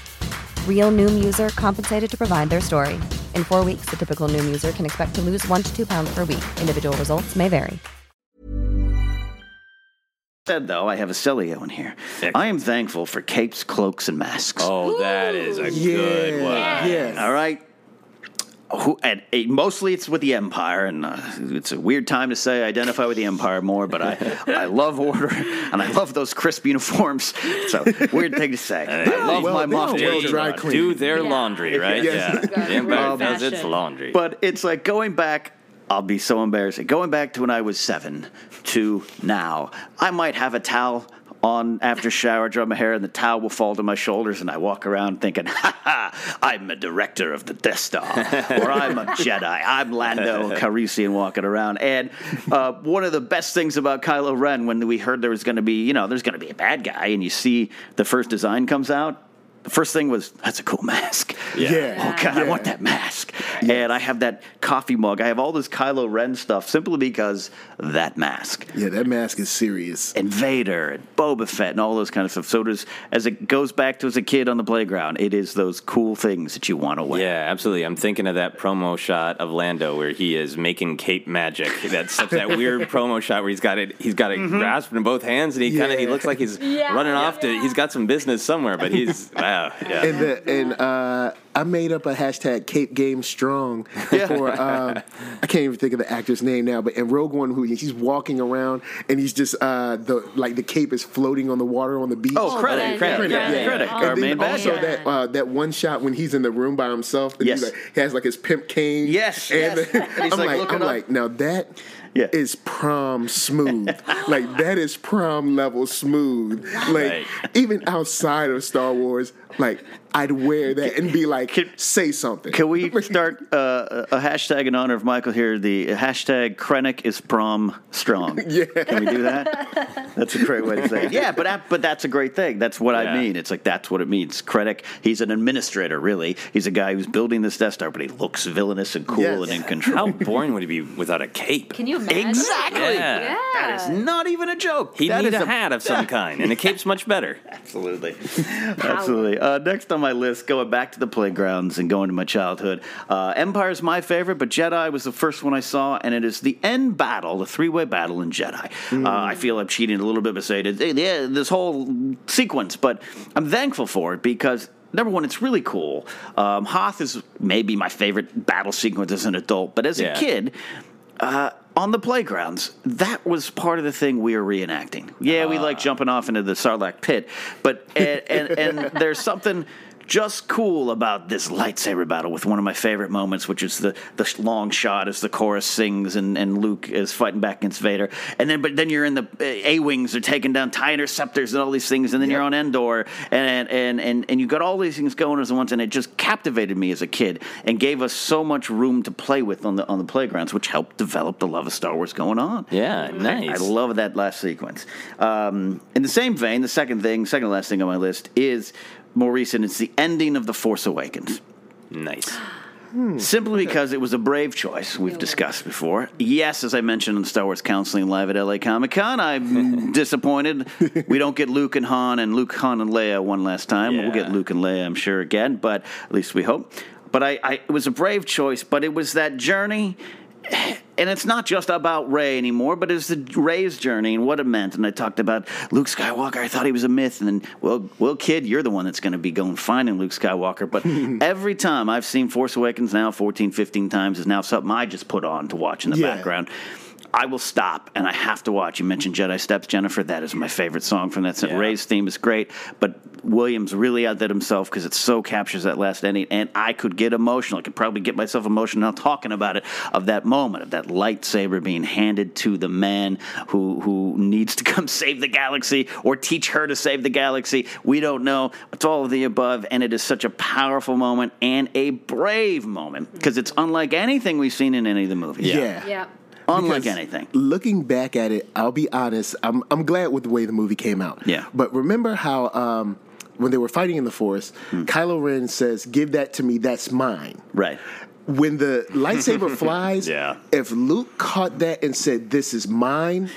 Real Noom user compensated to provide their story. In four weeks, the typical Noom user can expect to lose one to two pounds per week. Individual results may vary. said though, I have a Celio in here. I am thankful for capes, cloaks, and masks. Oh, that is a good one. Yes. All right. Who, and uh, mostly it's with the Empire, and uh, it's a weird time to say I identify with the Empire more, but I, I love order and I love those crisp uniforms. So weird thing to say. I love well, my they Moff don't well dry clean. Do their laundry, right? Yes. Yeah. The Empire Um, does its laundry. But it's like going back. I'll be so embarrassed. Going back to when I was seven to now, I might have a towel on after shower, dry my hair, and the towel will fall to my shoulders, and I walk around thinking, "Ha ha! I'm a director of the Death Star, or I'm a Jedi. I'm Lando Calrissian walking around." And uh, one of the best things about Kylo Ren, when we heard there was going to be, you know, there's going to be a bad guy, and you see the first design comes out. The first thing was, that's a cool mask. Yeah. Oh, God, I want that mask. And I have that coffee mug. I have all this Kylo Ren stuff simply because that mask. Yeah, that mask is serious. And Vader and Boba Fett and all those kind of stuff. So does as it goes back to as a kid on the playground, it is those cool things that you want to wear. Yeah, absolutely. I'm thinking of that promo shot of Lando where he is making cape magic. That's such that weird promo shot where he's got it. He's got it mm-hmm. grasped in both hands, and he kind of he looks like he's Yeah. running off to. He's got some business somewhere, but he's Yeah. And the, and uh, I made up a hashtag Cape Game Strong for um, I can't even think of the actor's name now, but in Rogue One, who he's walking around and he's just uh, the like the cape is floating on the water on the beach. Oh, credit, Krennic, credit, yeah, yeah, credit. yeah. Our And main then bad also guy. that uh, that one shot when he's in the room by himself and Yes. he's like, he has like his pimp cane. Yes, and yes. then- And he's I'm like like, I'm up. like, now that is Yeah. prom smooth. like that is prom level smooth. Like Right. even outside of Star Wars, like I'd wear that and be like, say something. Can we start uh, a hashtag in honor of Michael here? The hashtag Krennic is prom strong. Yeah. Can we do that? That's a great way to say it. Yeah, but that- but that's a great thing. That's what I mean. It's like that's what it means. Krennic, he's an administrator, really. He's a guy who's building this Death Star, but he looks villainous and cool Yes. and in control. How boring would he be without a cape? Can you imagine? Exactly. Yeah. That is not even a joke. He'd That need is a hat of some kind, and a cape's much better. Absolutely. Absolutely. Uh, next on my list, going back to the playgrounds and going to my childhood, uh, Empire's my favorite, but Jedi was the first one I saw, and it is the end battle, the three way battle in Jedi. Uh, I feel I'm cheating a little bit by saying yeah, this whole sequence, but I'm thankful for it because. Number one, it's really cool. Um, Hoth is maybe my favorite battle sequence as an adult, but as Yeah. a kid, uh, on the playgrounds, that was part of the thing we were reenacting. Yeah, we like jumping off into the Sarlacc pit, but and, and, and there's something just cool about this lightsaber battle with one of my favorite moments, which is the the long shot as the chorus sings and, and Luke is fighting back against Vader, and then but then you're in the A wings, they're taking down tie interceptors and all these things, and then you're on Endor, and and and and you got all these things going as once, and it just captivated me as a kid and gave us so much room to play with on the on the playgrounds, which helped develop the love of Star Wars going on. Yeah, nice. I love that last sequence. Um, in the same vein, the second thing, second to last thing on my list is more recent. It's the ending of The Force Awakens. Nice. Hmm. Simply because it was a brave choice we've discussed before. Yes, as I mentioned in Star Wars Counseling Live at LA Comic Con, I'm disappointed we don't get Luke and Han and Luke, Han, and Leia one last time. We'll get Luke and Leia, I'm sure, again, but at least we hope. But I, I, it was a brave choice, but it was that journey and it's not just about Rey anymore, but it's the Rey's journey and what it meant. And I talked about Luke Skywalker. I thought he was a myth, and then, well, well, kid, you're the one that's going to be going finding Luke Skywalker. But every time I've seen Force Awakens now 14, 15 times is now something I just put on to watch in the Yeah. background. I will stop and I have to watch. You mentioned Jedi Steps, Jennifer. That is my favorite song from that. Yeah. Rey's theme is great, but Williams really outdid himself because it so captures that last ending. And I could get emotional. I could probably get myself emotional now talking about it of that moment of that lightsaber being handed to the man who who needs to come save the galaxy or teach her to save the galaxy. We don't know. It's all of the above, and it is such a powerful moment and a brave moment because it's unlike anything we've seen in any of the movies. Yeah. Yeah. Unlike Because anything. Looking back at it, I'll be honest. I'm I'm glad with the way the movie came out. Yeah. But remember how um, when they were fighting in the forest, Hmm. Kylo Ren says, "Give that to me. That's mine." Right. When the lightsaber flies, Yeah. if Luke caught that and said, "This is mine,"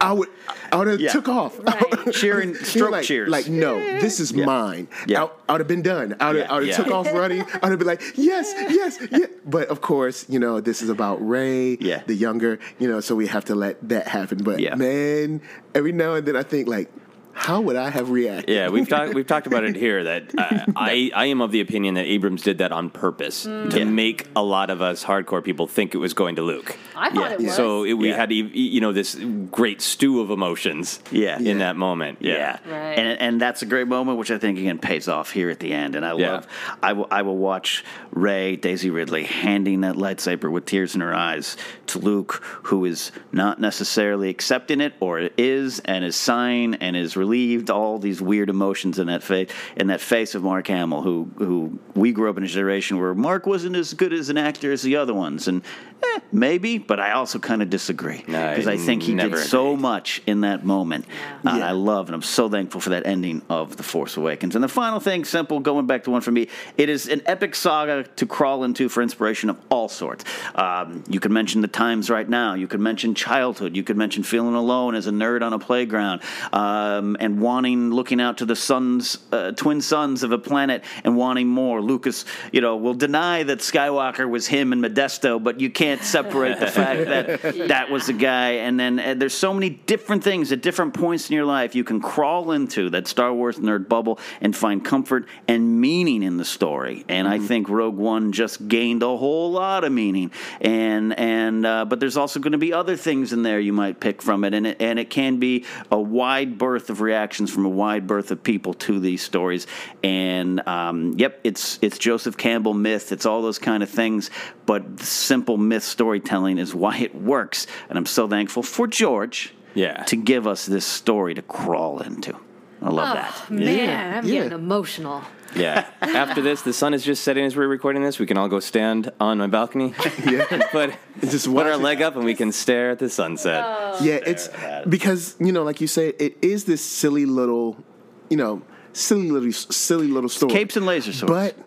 I would I would have Yeah. took off. Right. Cheering, You're stroke like, cheers. Like, no, this is mine. Yeah. I, I would have been done. I would have, Yeah. I would have Yeah. took off running. I would have been like, yes, yes, yeah. But of course, you know, this is about Rey, Yeah. the younger, you know, so we have to let that happen. But Yeah. man, every now and then I think like, How would I have reacted? Yeah, we've talked we've talked about it here that uh, I I am of the opinion that Abrams did that on purpose Mm. to Yeah. make a lot of us hardcore people think it was going to Luke. I thought it was. So it, we Yeah. had you you know this great stew of emotions. Yeah. in that moment. Yeah, Right. And and that's a great moment, which I think again pays off here at the end. And I Yeah. love. I will I will watch Rey Daisy Ridley handing that lightsaber with tears in her eyes to Luke, who is not necessarily accepting it, or is and is sighing and is relieved. All these weird emotions in that face in that face of Mark Hamill, who who we grew up in a generation where Mark wasn't as good as an actor as the other ones, and eh, maybe, but I also kind of disagree because I think he never did so much in that moment. Uh, and I love and I'm so thankful for that ending of The Force Awakens. And the final thing, simple, going back to one for me, it is an epic saga to crawl into for inspiration of all sorts. Um, you could mention the times right now. You could mention childhood. You could mention feeling alone as a nerd on a playground um, and wanting, looking out to the suns, uh, twin suns of a planet and wanting more. Lucas, you know, will deny that Skywalker was him and Modesto, but you can't separate the fact that that was the guy. And then uh, there's so many different things at different points in your life you can crawl into that Star Wars nerd bubble and find comfort and meaning in the story. And I think Rogue One just gained a whole lot of meaning. And and uh, but there's also going to be other things in there you might pick from it, and it and it can be a wide berth of reactions from a wide berth of people to these stories. And um, yep, it's it's Joseph Campbell myth. It's all those kind of things. But simple myth storytelling is why it works. And I'm so thankful for George. Yeah. To give us this story to crawl into. I love oh, that. man, I'm getting emotional. Yeah. After this, the sun is just setting as we're recording this. We can all go stand on my balcony. yeah. But just put our leg up and we can stare at the sunset. Oh. yeah, it's because you know, like you said, it is this silly little, you know, silly little, silly little story. Capes and laser swords. but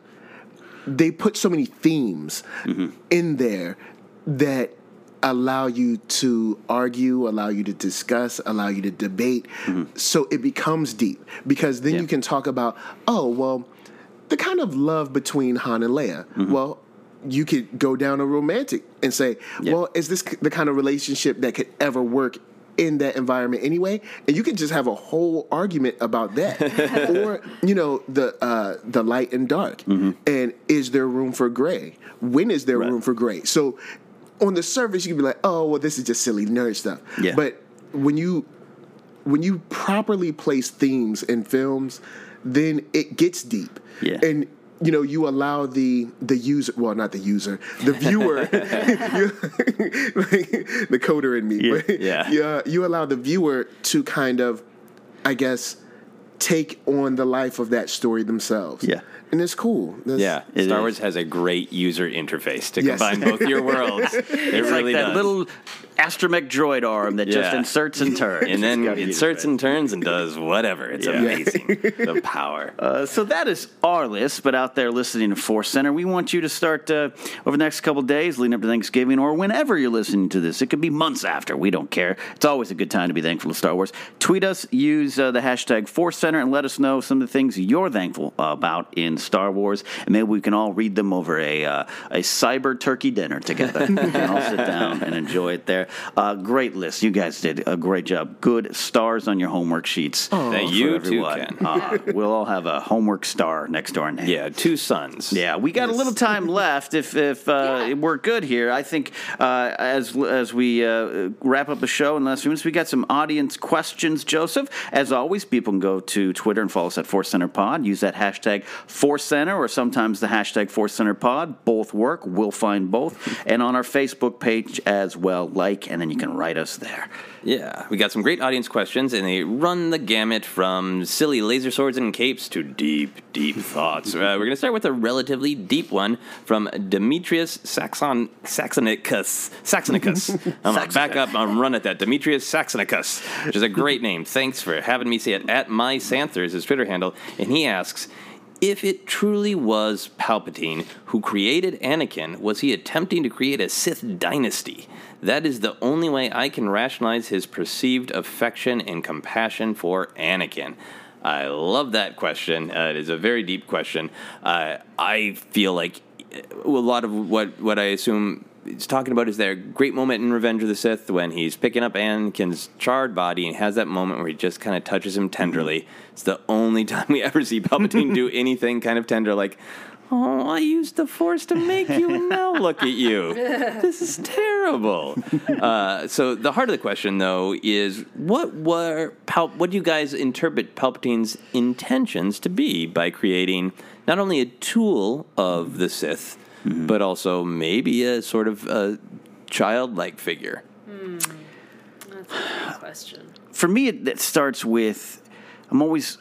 they put so many themes mm-hmm. in there that allow you to argue, allow you to discuss, allow you to debate. Mm-hmm. So it becomes deep because then you can talk about, oh, well, the kind of love between Han and Leia. Mm-hmm. Well, you could go down a romantic and say, well, is this the kind of relationship that could ever work in that environment anyway? And you could just have a whole argument about that. or, you know, the uh, the light and dark. Mm-hmm. And is there room for gray? When is there room for gray? So on the surface you can be like, oh well this is just silly nerd stuff. Yeah. But when you when you properly place themes in films, then it gets deep. Yeah. And you know, you allow the the user, well, not the user, the viewer, like, the coder in me, Yeah. but Yeah. yeah, you allow the viewer to kind of, I guess, take on the life of that story themselves. Yeah. and it's cool. That's- Yeah, It Star is. Wars has a great user interface to Yes. combine both your worlds. It It's really like that does. little astromech droid arm that just Yeah. inserts and turns. and then gotta use inserts and turns and does whatever. It's amazing. the power. Uh, so that is our list, but out there listening to Force Center, we want you to start uh, over the next couple days, leading up to Thanksgiving, or whenever you're listening to this. It could be months after. We don't care. It's always a good time to be thankful to Star Wars. Tweet us, use uh, the hashtag Force Center, and let us know some of the things you're thankful about in Star Wars, and maybe we can all read them over a uh, a cyber turkey dinner together. we can all sit down and enjoy it there. Uh, great list. You guys did a great job. Good stars on your homework sheets. That for you too everyone. Uh, we'll all have a homework star next door. our name. Yeah, two sons. Yeah, we got a little time left. If if uh, we're good here, I think uh, as as we uh, wrap up the show in the last few minutes, we got some audience questions. Joseph, as always, people can go to Twitter and follow us at Force Center Pod. Use that hashtag Force Center or sometimes the hashtag Force Center Pod. Both work. We'll find both, and on our Facebook page as well. Like, and then you can write us there. Yeah, we got some great audience questions, and they run the gamut from silly laser swords and capes to deep, deep thoughts. Uh, we're going to start with a relatively deep one from Demetrius Saxon Saxonicus. Saxonicus. I'm going to back up and run at that. Demetrius Saxonicus, which is a great name. Thanks for having me say it. At my Santher is his Twitter handle, and he asks. If it truly was Palpatine who created Anakin, was he attempting to create a Sith dynasty? That is the only way I can rationalize his perceived affection and compassion for Anakin. I love that question. Uh, it is a very deep question. Uh, I feel like a lot of what, what I assume he's talking about is there a great moment in Revenge of the Sith when he's picking up Anakin's charred body and has that moment where he just kind of touches him tenderly. It's the only time we ever see Palpatine do anything kind of tender, like, "Oh, I used the Force to make you, and now look at you. This is terrible." Uh, so the heart of the question, though, is what were Pal- what do you guys interpret Palpatine's intentions to be by creating not only a tool of the Sith, but also maybe a sort of a childlike figure? Hmm. That's a good question. for me, it, it starts with I'm always,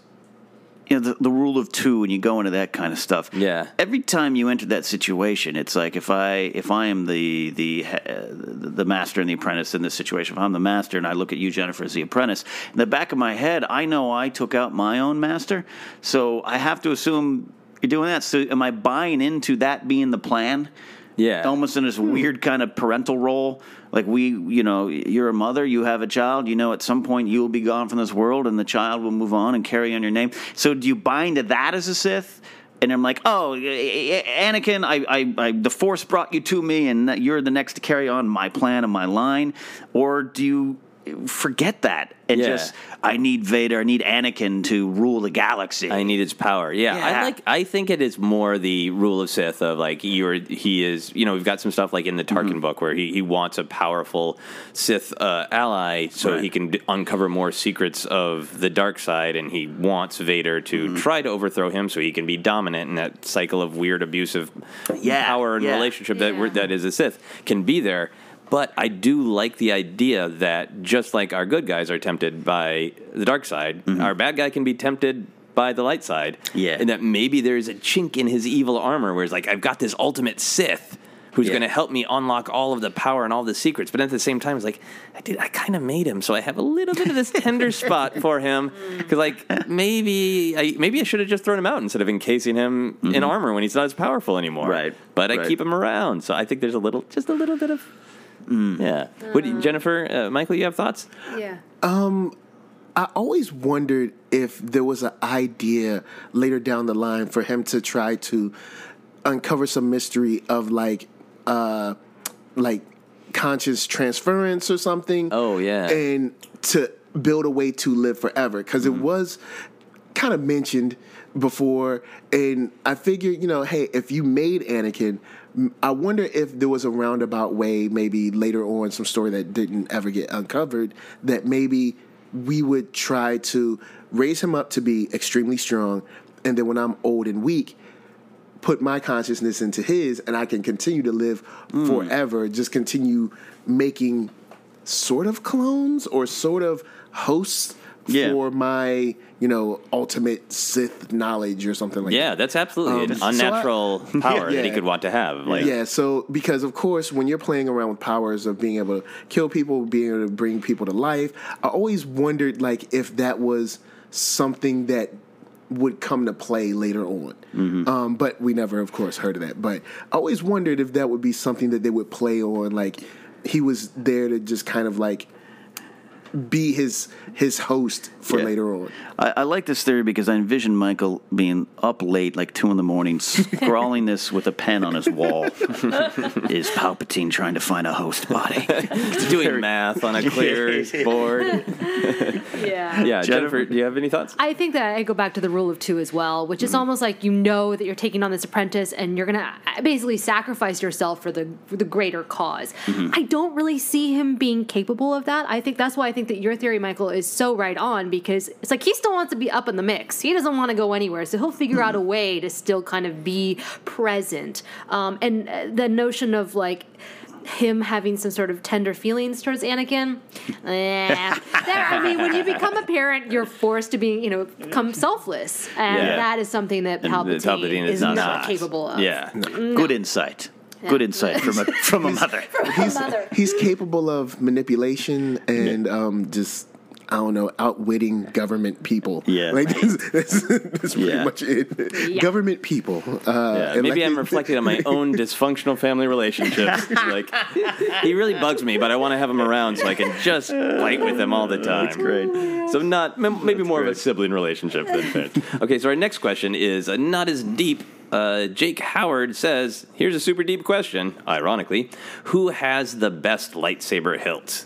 you know, the, the rule of two when you go into that kind of stuff. Yeah. Every time you enter that situation, it's like if I if I am the the uh, the master and the apprentice in this situation, if I'm the master and I look at you, Jennifer, as the apprentice, in the back of my head, I know I took out my own master, so I have to assume you're doing that. So am I buying into that being the plan? Yeah. Almost in this hmm. weird kind of parental role. Like we, you know, you're a mother, you have a child, you know, at some point you will be gone from this world and the child will move on and carry on your name. So do you buy into that as a Sith? And I'm like, oh, Anakin, I, I, I, the Force brought you to me, and you're the next to carry on my plan and my line, or do you forget that and Yeah. just I need Vader, I need Anakin to rule the galaxy. I need his power. Yeah, I like. I think it is more the rule of Sith of like you're. He is. You know, we've got some stuff like in the Tarkin Mm-hmm. book where he, he wants a powerful Sith uh, ally so Right. he can d- uncover more secrets of the dark side, and he wants Vader to Mm-hmm. try to overthrow him so he can be dominant in that cycle of weird abusive Yeah, power and yeah. relationship that that is a Sith can be there. But I do like the idea that just like our good guys are tempted by the dark side, our bad guy can be tempted by the light side. Mm-hmm. Yeah. And that maybe there's a chink in his evil armor where it's like, I've got this ultimate Sith who's Yeah. going to help me unlock all of the power and all the secrets. But at the same time, it's like, I did, I kind of made him, so I have a little bit of this tender spot for him. Because like maybe, I, maybe I should have just thrown him out instead of encasing him in armor when he's not as powerful anymore. Mm-hmm. Right. But I keep him around, so I think there's a little, just a little bit of, yeah. What, Jennifer, uh, Michael, you have thoughts? Yeah. Um, I always wondered if there was an idea later down the line for him to try to uncover some mystery of like, uh, like conscious transference or something. Oh yeah, and to build a way to live forever because it was kind of mentioned before, and I figured, you know, hey, if you made Anakin, m- I wonder if there was a roundabout way, maybe later on, some story that didn't ever get uncovered, that maybe we would try to raise him up to be extremely strong, and then when I'm old and weak, put my consciousness into his, and I can continue to live hmm. forever. Just continue making sort of clones or sort of hosts Yeah. for my, you know, ultimate Sith knowledge or something like yeah, that. that's absolutely Um, an so I- unnatural power that he could want to have. Like, yeah, so because of course, when you're playing around with powers of being able to kill people, being able to bring people to life, I always wondered like if that was something that would come to play later on. Um, but we never, of course, heard of that. But I always wondered if that would be something that they would play on. Like he was there to just kind of like be his his host for Yeah. later on. I, I like this theory because I envision Michael being up late, like two in the morning, scrawling this with a pen on his wall. Is Palpatine trying to find a host body? doing math on a clear board. Yeah. Yeah, Jennifer, do you have any thoughts? I think that I go back to the rule of two as well, which is almost like you know that you're taking on this apprentice and you're gonna basically sacrifice yourself for the for the greater because Mhm. I don't really see him being capable of that. I think that's why I think that your theory, Michael, is so right on because it's like he still wants to be up in the mix. He doesn't want to go anywhere, so he'll figure out a way to still kind of be present. Um, and uh, the notion of like him having some sort of tender feelings towards Anakin. There- I mean, when you become a parent, you're forced to be, you know, become selfless, and Yeah. that is something that Palpatine, Palpatine is is not. not, capable of. Yeah. No. Good insight. Good insight from a from a mother. from he's, he's capable of manipulation and um, just I don't know outwitting government people. Yeah. like that's, that's, that's pretty Yeah. much it. Yeah. Government people. Uh, Yeah, maybe like- I'm reflecting on my own dysfunctional family relationships. like, he really bugs me, but I want to have him around so I can just fight with him all the time. That's great. So not m- maybe more of a sibling relationship than parents. Okay, so our next question is uh, not as deep Uh, Jake Howard says, "Here's a super deep question. Ironically, who has the best lightsaber hilt?"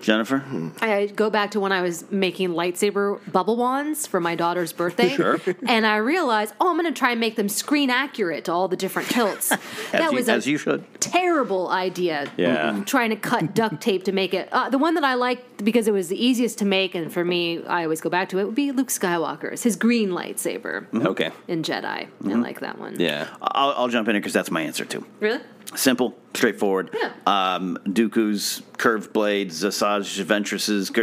Jennifer? I go back to when I was making lightsaber bubble wands for my daughter's birthday. Sure. And I realized, oh, I'm going to try and make them screen accurate to all the different hilts. that you- was a as you should. terrible idea. Yeah. Trying to cut duct tape to make it. Uh, the one that I liked because it was the easiest to make, and for me, I always go back to it, would be Luke Skywalker's, his green lightsaber Okay. in Jedi. I Mm-hmm. like that one. Yeah. I'll, I'll jump in here because that's my answer too. Really? Simple, straightforward. Yeah. Um, Dooku's curved blades, Asajj Ventress's, uh,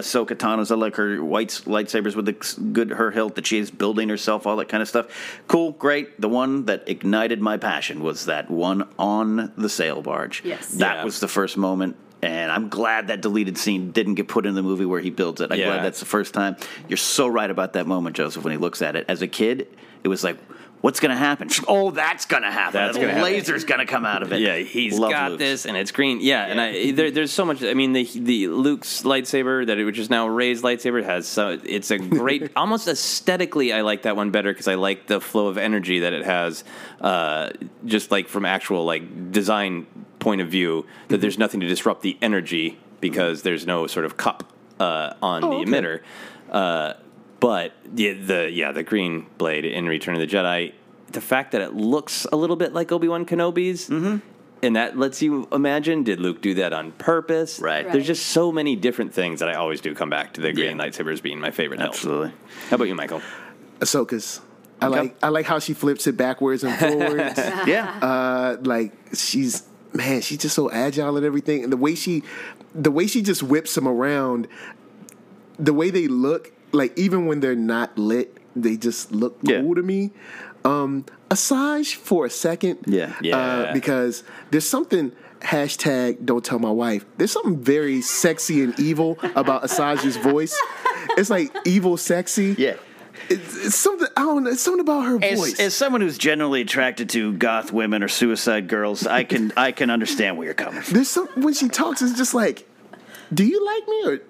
Ahsoka Tano's. I like her white lightsabers with the good her hilt that she is building herself, all that kind of stuff. Cool, great. The one that ignited my passion was that one on the sail barge. Yes. that was the first moment. And I'm glad that deleted scene didn't get put in the movie where he builds it. I'm Yeah. glad that's the first time. You're so right about that moment, Joseph, when he looks at it. As a kid, it was like, what's going to happen? Oh, that's going to happen. That's gonna happen. laser's going to come out of it. Yeah, he's Love got Luke's. this, and it's green. Yeah, and I there, there's so much. I mean, the the Luke's lightsaber that it which is now Rey's lightsaber has so it's a great, almost aesthetically. I like that one better because I like the flow of energy that it has, uh, just like from actual like design point of view. That there's nothing to disrupt the energy because there's no sort of cup uh, on Oh, the okay. emitter. Uh, but the, the yeah the green blade in Return of the Jedi, the fact that it looks a little bit like Obi Wan Kenobi's, and that lets you imagine: did Luke do that on purpose? Right. Right. There's just so many different things that I always do come back to the green lightsabers being my favorite. hilt. Absolutely. How about you, Michael? Ahsoka's. I like I like how she flips it backwards and forwards. Yeah. Uh, like she's man, she's just so agile and everything. And the way she the way she just whips them around, the way they look, like even when they're not lit, they just look cool to me. Um Asajj for a second. Yeah. Yeah. Uh, because there's something hashtag don't tell my wife. There's something very sexy and evil about Asajj's voice. It's like evil sexy. Yeah. It's, it's something I don't know. It's something about her As, voice. as someone who's generally attracted to goth women or suicide girls, I can I can understand where you're coming from. There's some when she talks, it's just like, do you like me or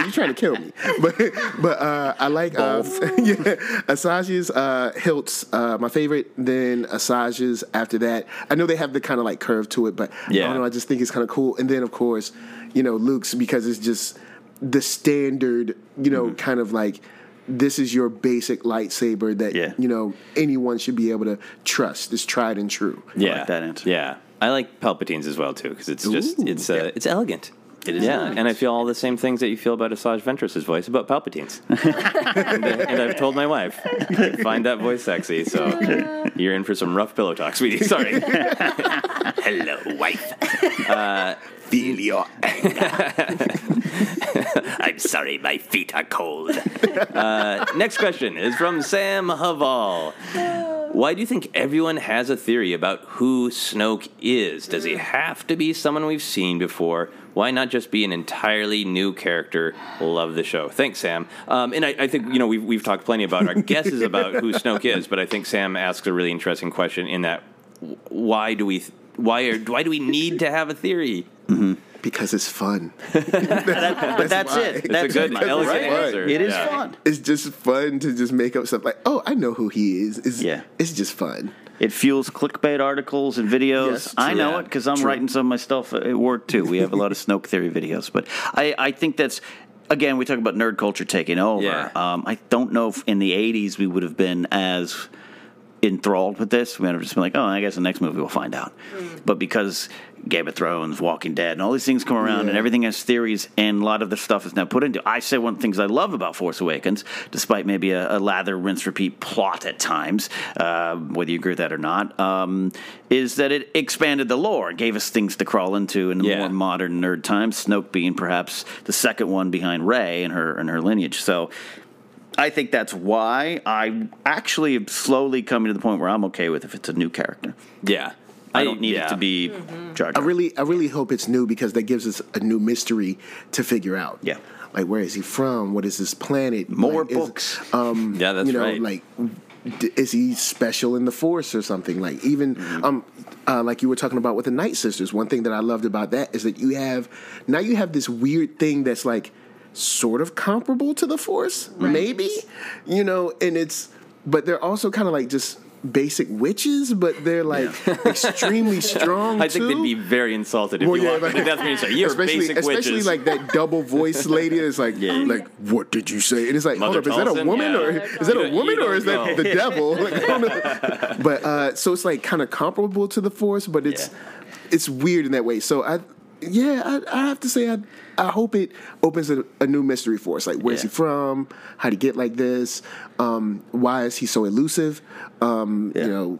are you trying to kill me? But but uh, I like uh, yeah, Asajj's uh, hilts. Uh, my favorite. Then Asajj's after that. I know they have the kind of like curve to it, but I Yeah. don't know. I just think it's kind of cool. And then of course, you know, Luke's because it's just the standard. You know, kind of like. This is your basic lightsaber that you know anyone should be able to trust. It's tried and true. Yeah, that answer Yeah, I like Palpatine's as well too because it's just it's uh, it's elegant. It is yeah, elegant. and I feel all the same things that you feel about Asajj Ventress's voice about Palpatine's. and, uh, and I've told my wife, I find that voice sexy. So you're in for some rough pillow talk, sweetie. Sorry. Hello, wife. Uh, Feel your I'm sorry, my feet are cold. Uh, next question is from Sam Haval. Why do you think everyone has a theory about who Snoke is? Does he have to be someone we've seen before? Why not just be an entirely new character? Love the show. Thanks, Sam. Um, and I, I think you know we've we've talked plenty about our guesses about who Snoke is, but I think Sam asks a really interesting question in that why do we why are why do we need to have a theory? Because it's fun. but that's why. it. That's it, Michael, right? Answer. It is fun. It's just fun to just make up stuff like, oh, I know who he is. It's, yeah. It's just fun. It fuels clickbait articles and videos. Yes, I know Yeah, it because I'm true. writing some of my stuff at work too. We have a lot of Snoke theory videos, but I, I think that's again we talk about nerd culture taking over. Yeah. Um, I don't know if in the '80s we would have been as enthralled with this. We would have just been like, oh, I guess the next movie we'll find out. But because Game of Thrones, Walking Dead, and all these things come around, and everything has theories, and a lot of the stuff is now put into. I say one of the things I love about Force Awakens, despite maybe a, a lather, rinse, repeat plot at times, uh, whether you agree with that or not, um, is that it expanded the lore, gave us things to crawl into in Yeah. more modern nerd times. Snoke being perhaps the second one behind Rey and her and her lineage. So. I think that's why I actually am slowly coming to the point where I'm okay with if it's a new character. Yeah. I I- don't need it to be Jar I really, I really hope it's new because that gives us a new mystery to figure out. Yeah. Like, where is he from? What is this planet? More Like, is- books. um, Yeah, that's you know, right. Like, d- is he special in the Force or something? Like, even Mm-hmm. um, uh, like you were talking about with the Night Sisters. One thing that I loved about that is that you have now you have this weird thing that's like sort of comparable to the Force, maybe. You know, and it's but they're also kind of like just basic witches, but they're like extremely strong. I think too. they'd be very insulted if Well, you yeah, like- That's what you say. You're especially, basic especially witches. like that double voice lady is like, like, what did you say? And it's like, Mother hold up, is that a woman Yeah. or is that a woman or is that the devil? Like, I don't know. But uh, so it's like kind of comparable to the Force, but it's it's weird in that way. So I, yeah, I, I have to say I. I hope it opens a, a new mystery for us. Like, where's he from? How would he get like this? Um, why is he so elusive? Um, You know,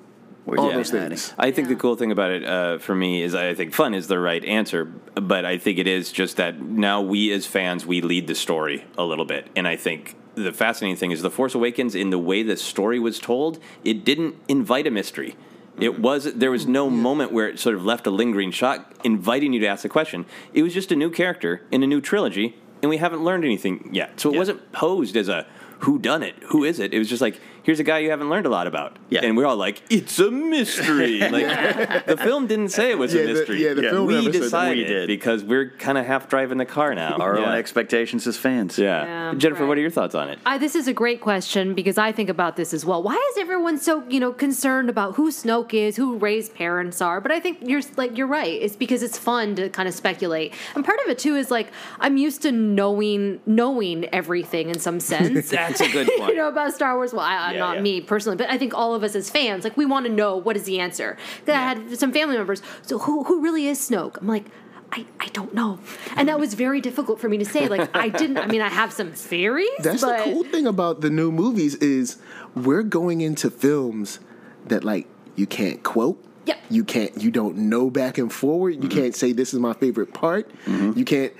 all Yeah. those things. I think the cool thing about it uh, for me is I think fun is the right answer, but I think it is just that now we as fans we lead the story a little bit, and I think the fascinating thing is the Force Awakens in the way the story was told, it didn't invite a mystery. It was there was no moment where it sort of left a lingering shot inviting you to ask the question. It was just a new character in a new trilogy, and we haven't learned anything yet. So it wasn't posed as a who done it, who is it? It was just like here's a guy you haven't learned a lot about, yeah. and we're all like it's a mystery. like the film didn't say it was Yeah, a the- mystery. yeah, the film we never said that. decided We did. because we're kind of half driving the car now. Our own expectations as fans. Yeah, Yeah, Jennifer, what are your thoughts on it? I, this is a great question because I think about this as well. Why is everyone so you know concerned about who Snoke is, who Rey's parents are? But I think you're like you're right. It's because it's fun to kind of speculate, and part of it too is like I'm used to knowing knowing everything in some sense. That's a good point. you know about Star Wars. Well, I, Yeah, not yeah. me personally, but I think all of us as fans, like we want to know what is the answer. 'Cause I had some family members. So who who really is Snoke? I'm like. I, I don't know. And that was very difficult for me to say. Like, I didn't, I mean, I have some theories. That's but the cool thing about the new movies is we're going into films that like you can't quote. Yep. You can't you don't know back and forward. You Mm-hmm. can't say this is my favorite part. You can't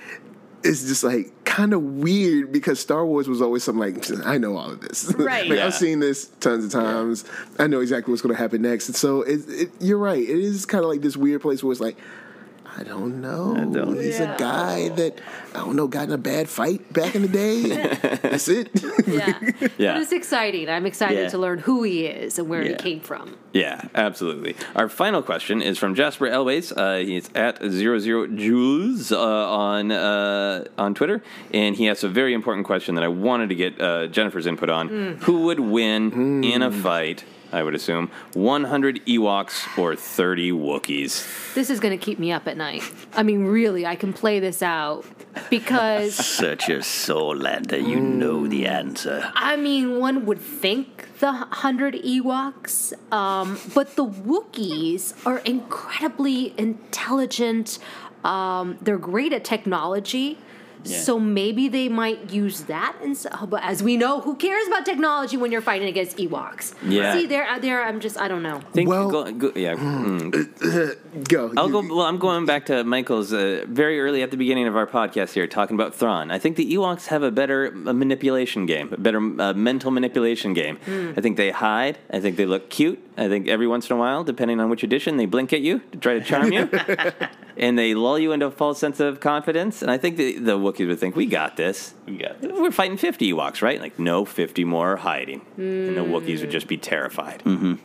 it's just like kind of weird because Star Wars was always something like I know all of this. Right. like Yeah. I've seen this tons of times. I know exactly what's going to happen next. And so it, it, you're right. It is kind of like this weird place where it's like I don't know. He's a guy that I don't know got in a bad fight back in the day. That's it. Yeah. Yeah. But it's exciting. I'm excited Yeah. to learn who he is and where he came from. Yeah, absolutely. Our final question is from Jasper Elways. Uh, he's at zero zero Jules uh, on uh, on Twitter, and he asks a very important question that I wanted to get uh, Jennifer's input on. Mm. Who would win in a fight? I would assume 100 Ewoks or 30 Wookiees. This is going to keep me up at night. I mean, really, I can play this out because, Such a Soulander, you know the answer. I mean, one would think the 100 Ewoks, um, but the Wookiees are incredibly intelligent. Um, they're great at technology. Yeah. So maybe they might use that, and so, but as we know, who cares about technology when you're fighting against Ewoks? Yeah. See, there, there. I'm just, I don't know. Think, go, go, yeah. mm. go. I'll go. Well, I'm going back to Michael's uh, very early at the beginning of our podcast here, talking about Thrawn. I think the Ewoks have a better uh, manipulation game, a better uh, mental manipulation game. Hmm. I think they hide. I think they look cute. I think every once in a while, depending on which edition, they blink at you to try to charm you, and they lull you into a false sense of confidence. And I think the, the Wookiees would think, "We got this. We got this. We're fighting 50 Ewoks, right? Like, no, 50 more are hiding." And the Wookiees would just be terrified. Mm-hmm.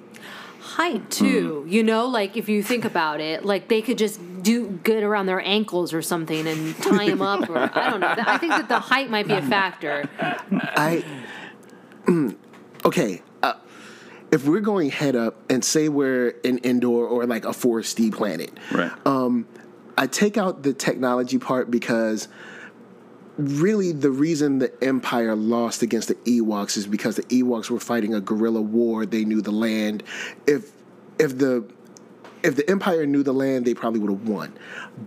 height too. You know, like if you think about it, like they could just do get around their ankles or something and tie them up, or I don't know. I think that the height might be a factor. I mm, okay. Uh, if we're going head up and say we're an indoor or like a foresty planet, right? Um, I take out the technology part because really the reason the Empire lost against the Ewoks is because the Ewoks were fighting a guerrilla war. They knew the land. If if the if the Empire knew the land, they probably would have won.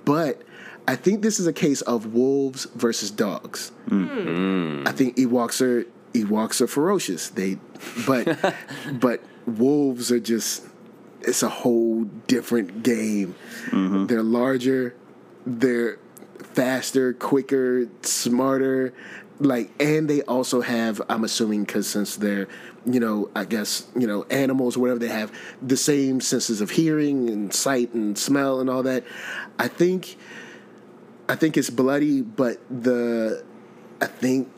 But I think this is a case of wolves versus dogs. Mm-hmm. I think Ewoks are Ewoks are ferocious. They, but but wolves are just it's a whole different game. Mm-hmm. They're larger, they're faster, quicker, smarter. Like, and they also have. I'm assuming because since they're, you know, I guess you know animals or whatever, they have the same senses of hearing and sight and smell and all that. I think, I think it's bloody, but the, I think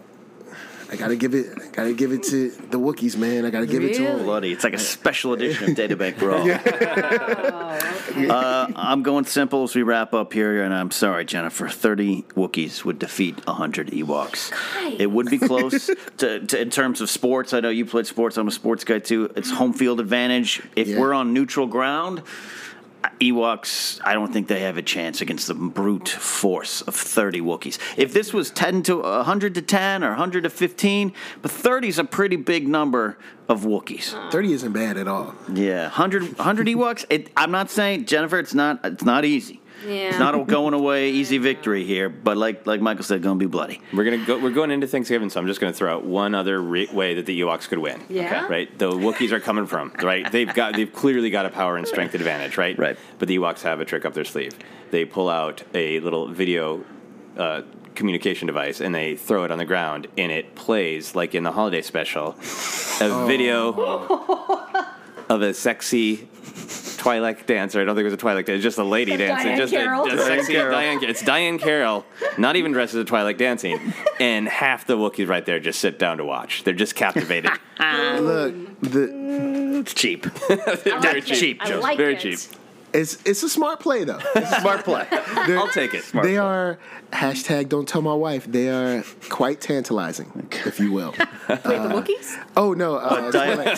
I gotta give it. I gotta give it to the Wookiees, man. I gotta give it to them. Bloody. It's like a special edition of Databank Brawl. uh, I'm going simple as we wrap up here, and I'm sorry, Jennifer. 30 Wookiees would defeat 100 Ewoks. It would be close to, to, in terms of sports. I know you played sports. I'm a sports guy too. It's home field advantage. If Yeah. we're on neutral ground, Ewoks, I don't think they have a chance against the brute force of 30 Wookiees. If this was 10 to 100 to 10 or 100 to 15, but 30 is a pretty big number of Wookiees. 30 isn't bad at all. Yeah, 100, 100 Ewoks. It, I'm not saying Jennifer, it's not it's not easy. Yeah. It's not a going away easy victory here, but like like Michael said, going to be bloody. We're gonna go. We're going into Thanksgiving, so I'm just gonna throw out one other re- way that the Ewoks could win. Yeah? Right. The Wookiees are coming from right. They've got. They've clearly got a power and strength advantage. Right. Right. But the Ewoks have a trick up their sleeve. They pull out a little video. Uh, communication device and they throw it on the ground and it plays like in the holiday special a video of a sexy Twi'lek dancer. I don't think it was a Twi'lek dancer. It's just a lady dancing. Diahann just Carroll. A, just Diahann sexy Carroll. Diahann. It's Diahann Carroll, not even dressed as a Twi'lek dancing, and half the Wookiees right there just sit down to watch. They're just captivated. Look, the it's cheap. Very cheap. I Joe. like Very it. cheap. It's it's a smart play though. It's a smart play. They're- I'll take it. they are hashtag don't tell my wife. They are quite tantalizing, if you will. Wait, the Wookiees? Oh no, uh, Diahann,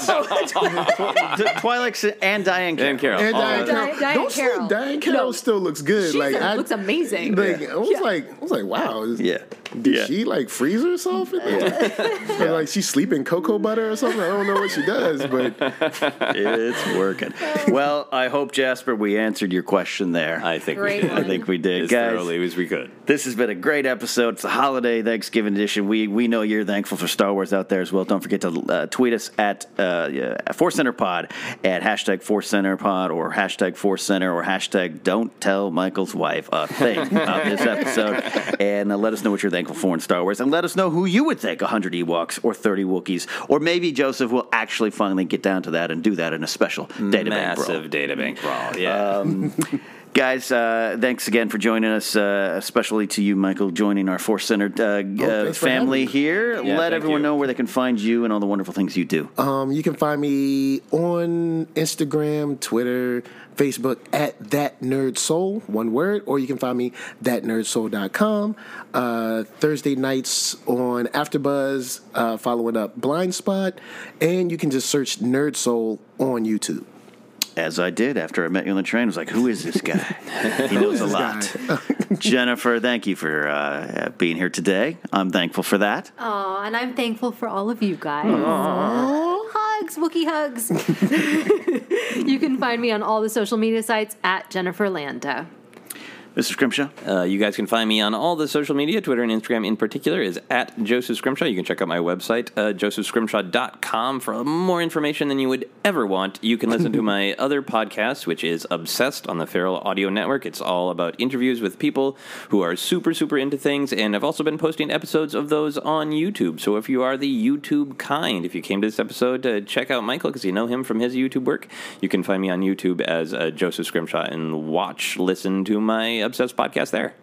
Twi'lek. Twi'lek and Diahann Carroll. Dan Carroll. and All Diahann right. Carroll. Diahann- Diahann don't Carroll. Diahann Carroll No. still looks good. She like I, looks amazing. like I was Yeah. like, I was like, wow. Yeah. Did Yeah. she like freeze herself? In there? Or, like she's sleeping cocoa butter or something. I don't know what she does, but It's working. Well, I hope Jasper we answered your question there. I think Great we I think we did, as guys. thoroughly as we could. This has been a great episode. It's the holiday Thanksgiving edition. We we know you're thankful for Star Wars out there as well. Don't forget to uh, tweet us at uh, yeah, Force Center Pod at hashtag Force Center Pod or hashtag Force Center or hashtag Don't Tell Michael's Wife a thing about this episode, and uh, let us know what you're thankful for in Star Wars, and let us know who you would think 100 Ewoks or 30 Wookiees, or maybe Joseph will actually finally get down to that and do that in a special data bank brawl. Massive data bank brawl. Yeah. Um, guys, uh, thanks again for joining us, uh, especially to you, Michael, joining our Force Centered uh, uh, family here. Yeah, Let everyone you. know where they can find you and all the wonderful things you do. Um, you can find me on Instagram, Twitter, Facebook at that nerd soul, one word, or you can find me thatnerdsoul.com. Uh, Thursday nights on AfterBuzz, uh, following up Blindspot, and you can just search Nerd Soul on YouTube. As I did after I met you on the train, I was like, who is this guy? he knows a lot. Jennifer, thank you for uh, being here today. I'm thankful for that. Aw, and I'm thankful for all of you guys. Hugs, Wookie hugs. You can find me on all the social media sites at Jennifer Landa. Mr. Scrimshaw? Uh, you guys can find me on all the social media. Twitter and Instagram in particular is at Joseph Scrimshaw. You can check out my website, uh, josephscrimshaw.com, for more information than you would ever want. You can listen to my other podcast, which is Obsessed on the Feral Audio Network. It's all about interviews with people who are super, super into things, and I've also been posting episodes of those on YouTube. So if you are the YouTube kind, if you came to this episode to check out Michael because you know him from his YouTube work, you can find me on YouTube as uh, Joseph Scrimshaw and watch, listen to my Obsessed podcast there.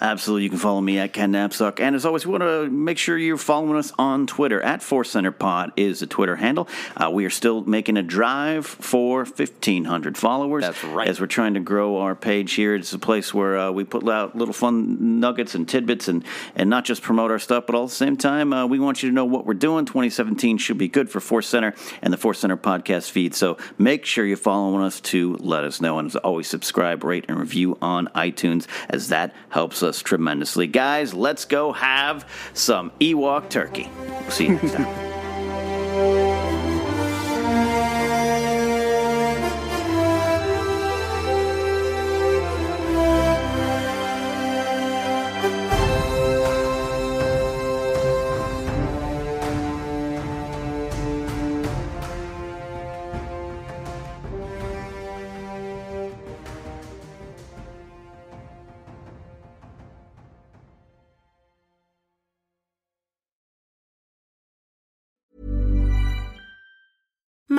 Absolutely. You can follow me at Ken Knapsack. And as always, we want to make sure you're following us on Twitter. At Force Center Pod is the Twitter handle. Uh, we are still making a drive for 1,500 followers. That's right. As we're trying to grow our page here, it's a place where uh, we put out little fun nuggets and tidbits and, and not just promote our stuff, but all at the same time, uh, we want you to know what we're doing. 2017 should be good for Force Center and the Force Center podcast feed. So make sure you're following us to let us know. And as always, subscribe, rate, and review on iTunes, as that helps us tremendously. Guys, let's go have some Ewok turkey. We'll see you next time.